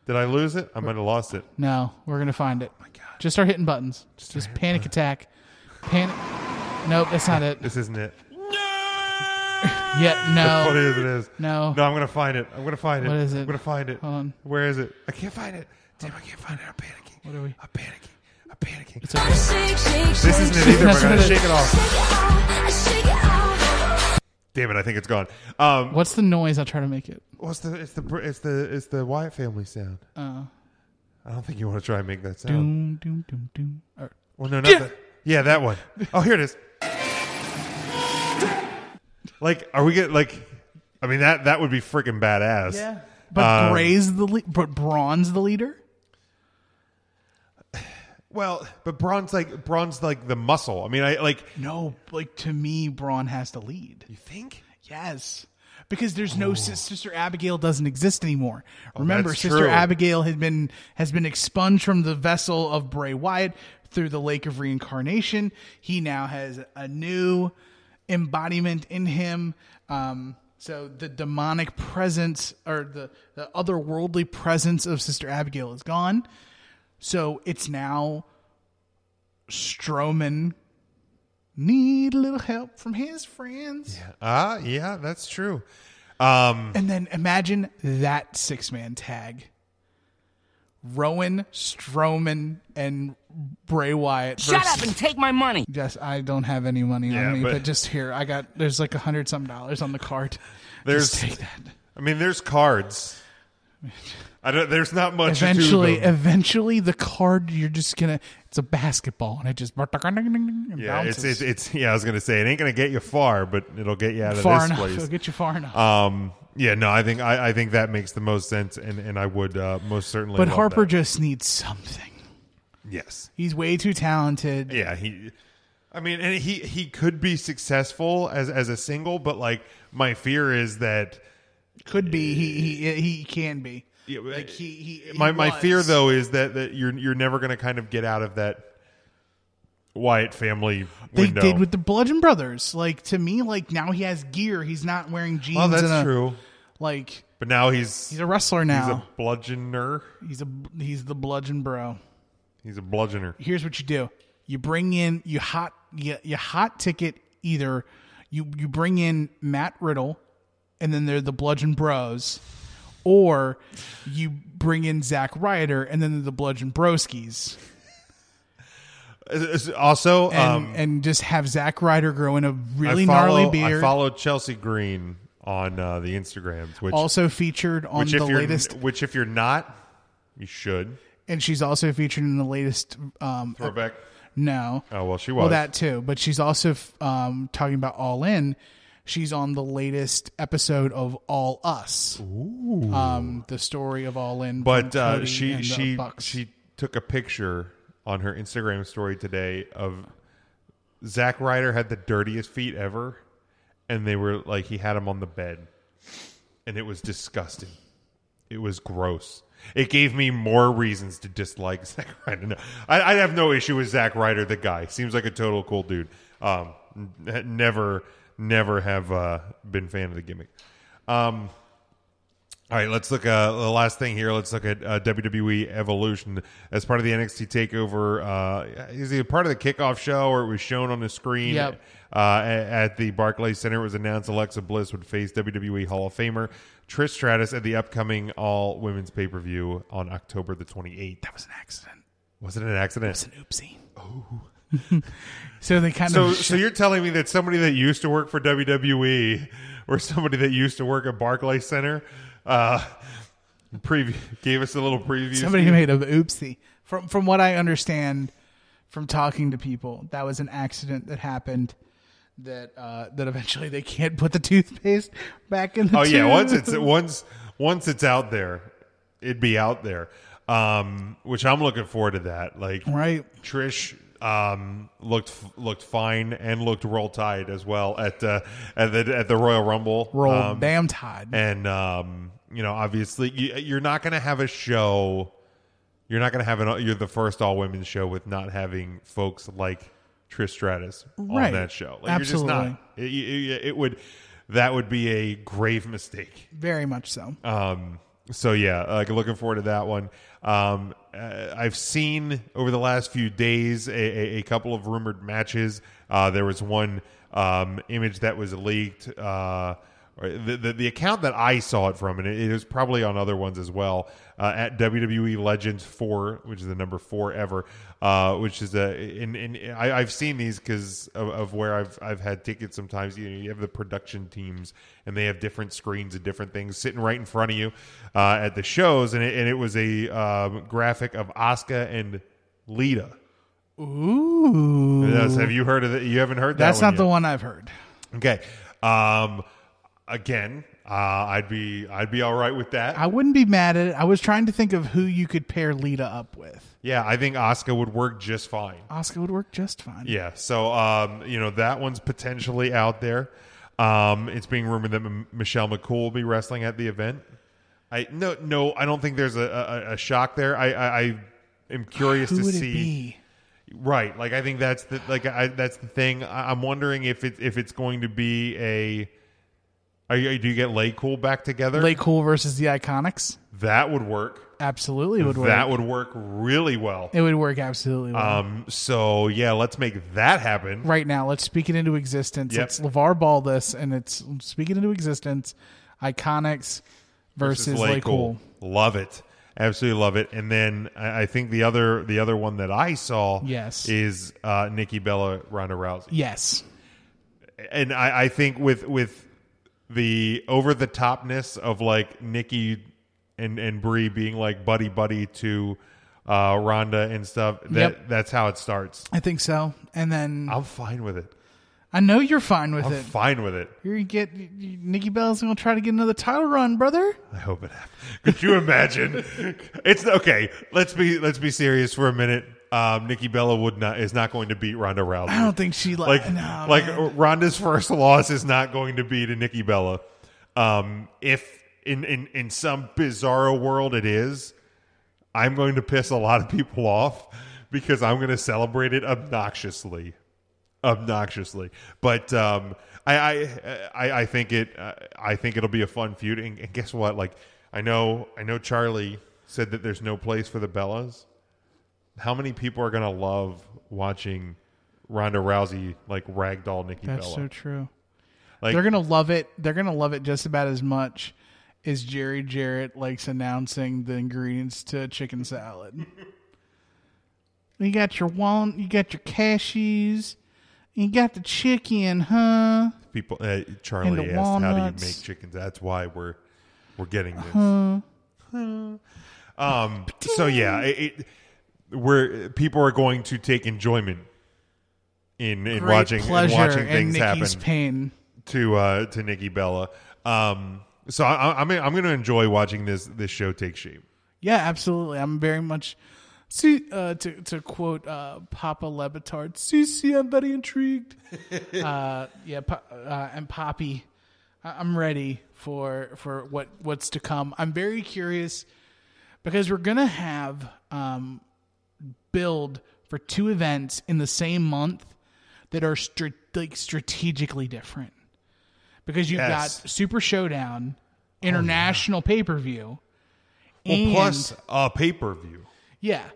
Did I lose it? I might have lost it. No, we're gonna find it. Oh my God. Just start hitting buttons. Just, panic attack. Panic. Nope, that's not it. This isn't it. Yeah, What no. is it? Is No. No, I'm gonna find it. I'm gonna find it. What is it? I'm gonna find it. Hold on. Where is it? I can't find it. Damn, I can't find it. I'm panicking. What are we? I'm panicking. I'm panicking. It's okay. This isn't it either. But That's I gotta shake it off. Damn it! I think it's gone. Um, What's the noise? I'll try to make it. what's the? It's the. It's the. It's the Wyatt family sound. Uh, I don't think you want to try and make that sound. doom, doom, doom, doom. Or- Well, no, not Yeah. that. Yeah, that one. Oh, here it is. Like, are we getting like? I mean that that would be freaking badass. Yeah, But Um, Bray's the le- but Braun's the leader. Well, but Braun's like Braun's like the muscle. I mean, I like. No, like to me, Braun has to lead. You think? Yes. Because there's no sis- sister Abigail doesn't exist anymore. Remember, that's sister true. Abigail had been has been expunged from the vessel of Bray Wyatt through the Lake of Reincarnation. He now has a new embodiment in him. Um, so the demonic presence or the the otherworldly presence of Sister Abigail is gone. So it's now Strowman need a little help from his friends. Ah, yeah, that's true. Um, And then imagine that six man tag. Rowan, Strowman, and Bray Wyatt. Shut versus- up and take my money. Yes, I don't have any money Yeah, on me, but, but- just here, I got there's like a hundred some dollars on the card. There's- just take that. I mean, there's cards. I don't. There's not much. to Eventually, eventually, the card you're just gonna. It's a basketball, and it just yeah, it's, it's it's yeah. I was gonna say it ain't gonna get you far, but it'll get you out of far this enough. place. It'll get you far enough. Um, yeah, no, I think I, I think that makes the most sense, and, and I would uh, most certainly. but love Harper that. just needs something. yes, He's way too talented. yeah. He, I mean, and he he could be successful as as a single, but like my fear is that Could be. He he he can be. Yeah, Like he he. he my my fear though is that that you're you're never going to kind of get out of that Wyatt family They window. did with the Bludgeon Brothers. Like to me, like now he has gear. He's not wearing jeans. oh, that's and a- true. Like But now he's he's a wrestler now. he's a bludgeoner. He's a he's the Bludgeon Bro. He's a bludgeoner. Here's what you do: you bring in you hot you, you hot ticket either you you bring in Matt Riddle, and then they're the Bludgeon Bros, or you bring in Zack Ryder, and then the Bludgeon it's Also, and, um, and just have Zack Ryder grow in a really follow, gnarly beard. I follow Chelsea Green on uh, the Instagrams, which also featured on the latest, which if you're not, you should and she's also featured in the latest. Um, throwback. no, Oh well, she was. well that too, but she's also um, talking about All In. She's on the latest episode of All Us, um, the story of All In. but uh, she she she took a picture on her Instagram story today of Zack Ryder had the dirtiest feet ever, and they were like he had them on the bed, and it was disgusting. it was gross. It gave me more reasons to dislike Zack Ryder. No, I, I have no issue with Zack Ryder, the guy. Seems like a total cool dude. Um, never, never have uh, been fan of the gimmick. Um, all right, let's look. Uh, the last thing here. Let's look at uh, WWE Evolution as part of the NXT Takeover. Uh, is it part of the kickoff show, or it was shown on the screen? Yep. Uh, at, at the Barclays Center, it was announced Alexa Bliss would face WWE Hall of Famer Trish Stratus at the upcoming All Women's Pay Per View on October the twenty eighth. That was an accident. Was it an accident? It's an oopsie. Oh. so they kind So, of so you're telling me that somebody that used to work for WWE or somebody that used to work at Barclays Center uh, preview gave us a little preview. somebody made an oopsie. From from what I understand from talking to people, that was an accident that happened. That uh, that eventually they can't put the toothpaste back in the Oh yeah, once it's once once it's out there, it'd be out there. Um, which I'm looking forward to that. Like right. Trish um, looked looked fine and looked roll tide as well at uh, at the at the Royal Rumble. Roll Um, damn tide. and um, you know, obviously, you, you're not going to have a show. You're not going to have an. You're the first all women's show with not having folks like Trish Stratus Right. on that show. Like, You're just not. It, it, it would. That would be a grave mistake. Very much so. Um, so yeah, like looking forward to that one. Um, uh, I've seen over the last few days a, a, a couple of rumored matches. Uh, there was one um, image that was leaked. Uh, the, the the account that I saw it from, and it, it was probably on other ones as well. Uh, at WWE Legends Four, which is the number four ever, uh, which is a. In, in I, I've seen these because of, of where I've I've had tickets. Sometimes you know, you have the production teams, and they have different screens and different things sitting right in front of you uh, at the shows, and it, and it was a um, graphic of Asuka and Lita. Ooh. Yes, have you heard of it? You haven't heard that? That's not the one I've heard. Okay. Um, again, uh, I'd be I'd be all right with that. I wouldn't be mad at it. I was trying to think of who you could pair Lita up with. yeah, I think Asuka would work just fine. Asuka would work just fine. Yeah, so um, you know that one's potentially out there. Um, it's being rumored that M- Michelle McCool will be wrestling at the event. I no no, I don't think there's a, a, a shock there. I, I, I am curious to see. it be? Right, like I think that's the like I, that's the thing. I, I'm wondering if it if it's going to be a. Are you, do you get Lay Cool back together? Lay Cool versus the Iconics? that would work. Absolutely would work. That would work really well. it would work absolutely well. Um. So yeah, let's make that happen. right now, let's speak it into existence. Yep. It's LaVar Ball this, and it's speak it into existence. Iconics versus, Lay Cool. Love it. Absolutely love it. And then I I think the other the other one that I saw Yes. is uh, Nikki Bella Ronda Rousey. Yes. And I, I think with with the over the topness of like Nikki and and Brie being like buddy buddy to uh, Ronda and stuff, that Yep. that's how it starts. I think so. And then I'm fine with it. I know you're fine with I'm it. fine with it. You're gonna get Nikki Bella's gonna try to get another title run, brother. I hope it happens. Could you imagine? it's okay. Let's be let's be serious for a minute. Um, Nikki Bella would not is not going to beat Ronda Rousey. I don't think she like like no, like. Ronda's first loss is not going to be to Nikki Bella. Um, if in in in some bizarro world it is, I'm going to piss a lot of people off because I'm going to celebrate it obnoxiously, obnoxiously. But um, I, I I I think it uh, I think it'll be a fun feud. And, and guess what? Like I know I know Charlie said that there's no place for the Bellas. How many people are going to love watching Ronda Rousey like ragdoll Nikki That's Bella? so true. like They're gonna love it. They're gonna love it just about as much as Jerry Jarrett likes announcing the ingredients to chicken salad. you got your one, you got your cashews, you got the chicken, huh? people uh, Charlie asked how do you make chickens. That's why we're we're getting this. um so yeah, it, it we're people are going to take enjoyment in in Great watching in pleasure watching and things Nikki's happen pain. to uh to Nikki Bella. Um so I, I'm I'm going to enjoy watching this this show take shape. Yeah, absolutely. I'm very much. See, uh, to to quote uh, Papa Lebitard, "See, see, I'm very intrigued." uh, yeah, Pa- uh, and Poppy, I- I'm ready for for what what's to come. I'm very curious because we're gonna have um, build for two events in the same month that are str- like strategically different. Because you've Yes. got Super Showdown, oh, international pay per view, Well, and plus a pay per view. yeah,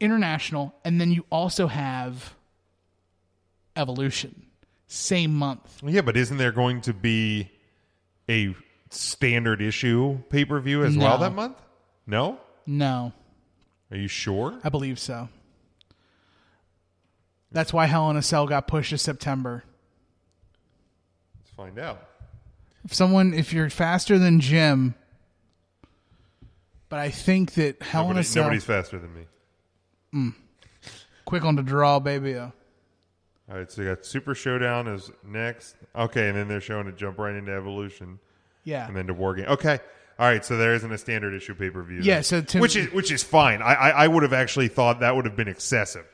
international, and then you also have Evolution, same month. Yeah, but isn't there going to be a standard issue pay per view as well that month? No? No, Are you sure? I believe so. That's why Hell in a Cell got pushed to September. Let's find out. If someone, if you're faster than Jim, but I think that Hell in a Cell, nobody's faster than me. Mm. quick on the draw, baby. All right, so you got Super Showdown is next. Okay, and then they're showing to jump right into Evolution Yeah, and then to War Game. Okay. All right, so there isn't a standard issue pay per view. Yeah, so to- which is which is fine. I, I I would have actually thought that would have been excessive.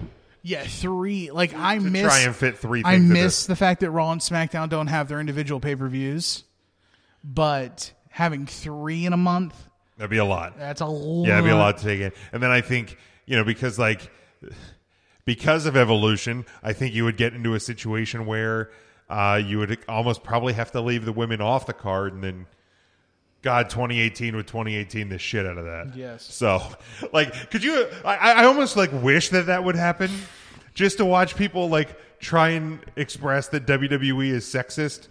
yeah, three. Like I To miss, try and fit three I miss the fact that Raw and SmackDown don't have their individual pay per views, but having three in a month, That'd be a lot. that's a lot. Yeah, it'd be a lot to take in. And then I think, you know, because like because of evolution, I think you would get into a situation where uh, you would almost probably have to leave the women off the card and then God 2018 with 2018 the shit out of that. Yes. So, like could you I I almost like wish that that would happen just to watch people like try and express that WWE is sexist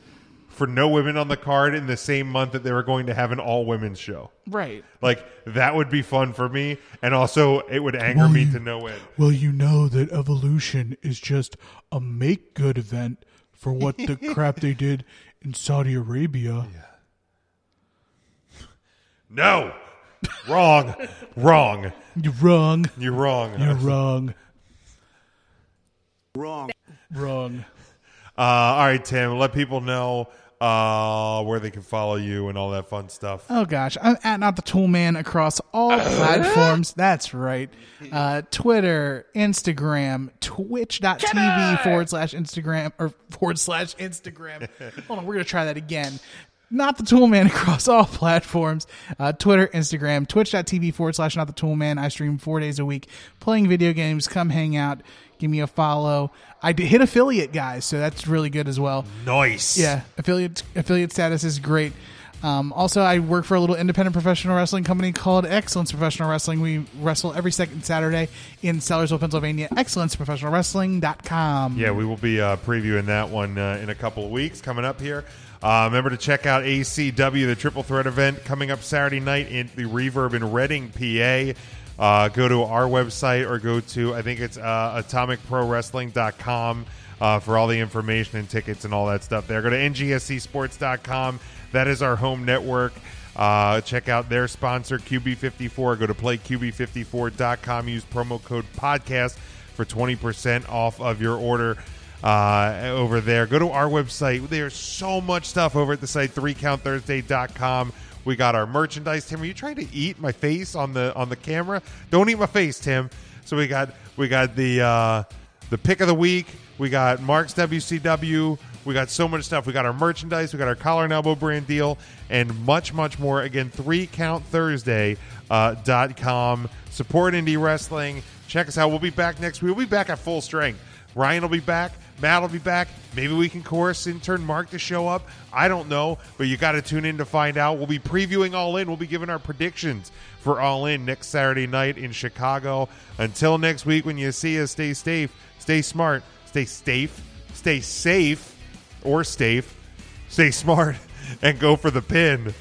for no women on the card in the same month that they were going to have an all women's show. Right. Like that would be fun for me, and also it would anger me to no end. Well, you know that evolution is just a make good event for what the crap they did in Saudi Arabia. No, wrong, wrong. You're wrong. You're wrong. You're wrong. Wrong. Wrong. Uh, all right, Tim. Let people know uh, where they can follow you and all that fun stuff. Oh gosh, I'm at not the tool man across all platforms. That's right. Uh, Twitter, Instagram, twitch.tv forward slash Instagram or forward slash Instagram. Hold on, we're gonna try that again. Not the tool man across all platforms. Uh, Twitter, Instagram, twitch.tv forward slash not the tool man. I stream four days a week playing video games. Come hang out. Give me a follow. I did hit affiliate guys, so that's really good as well. Nice. Yeah, affiliate affiliate status is great. Um, also, I work for a little independent professional wrestling company called Excellence Professional Wrestling. We wrestle every second Saturday in Sellersville, Pennsylvania. ExcellenceProfessionalWrestling.com. Yeah, we will be uh, previewing that one uh, in a couple of weeks coming up here. Uh, remember to check out ACW, the Triple Threat event coming up Saturday night in the Reverb in Reading, PA. Uh, go to our website or go to, I think it's uh, atomicprowrestling.com uh, for all the information and tickets and all that stuff there. Go to ngscsports.com. That is our home network. Uh, check out their sponsor, QB54. Go to playqb54.com. Use promo code podcast for 20% off of your order uh, over there. Go to our website. There's so much stuff over at the site, 3countthursday.com. We got our merchandise. Tim, are you trying to eat my face on the on the camera? Don't eat my face, Tim. So we got we got the uh, the pick of the week. We got Mark's WCW. We got so much stuff. We got our merchandise. We got our collar and elbow brand deal, and much, much more. Again, three count Thursday uh. Support indie wrestling. Check us out. We'll be back next week. We'll be back at full strength. Ryan will be back. Matt will be back. Maybe we can coerce intern Mark to show up. I don't know, but you got to tune in to find out. We'll be previewing All In. We'll be giving our predictions for All In next Saturday night in Chicago. Until next week, when you see us, stay safe, stay smart, stay safe, stay safe, or safe, stay smart, and go for the pin.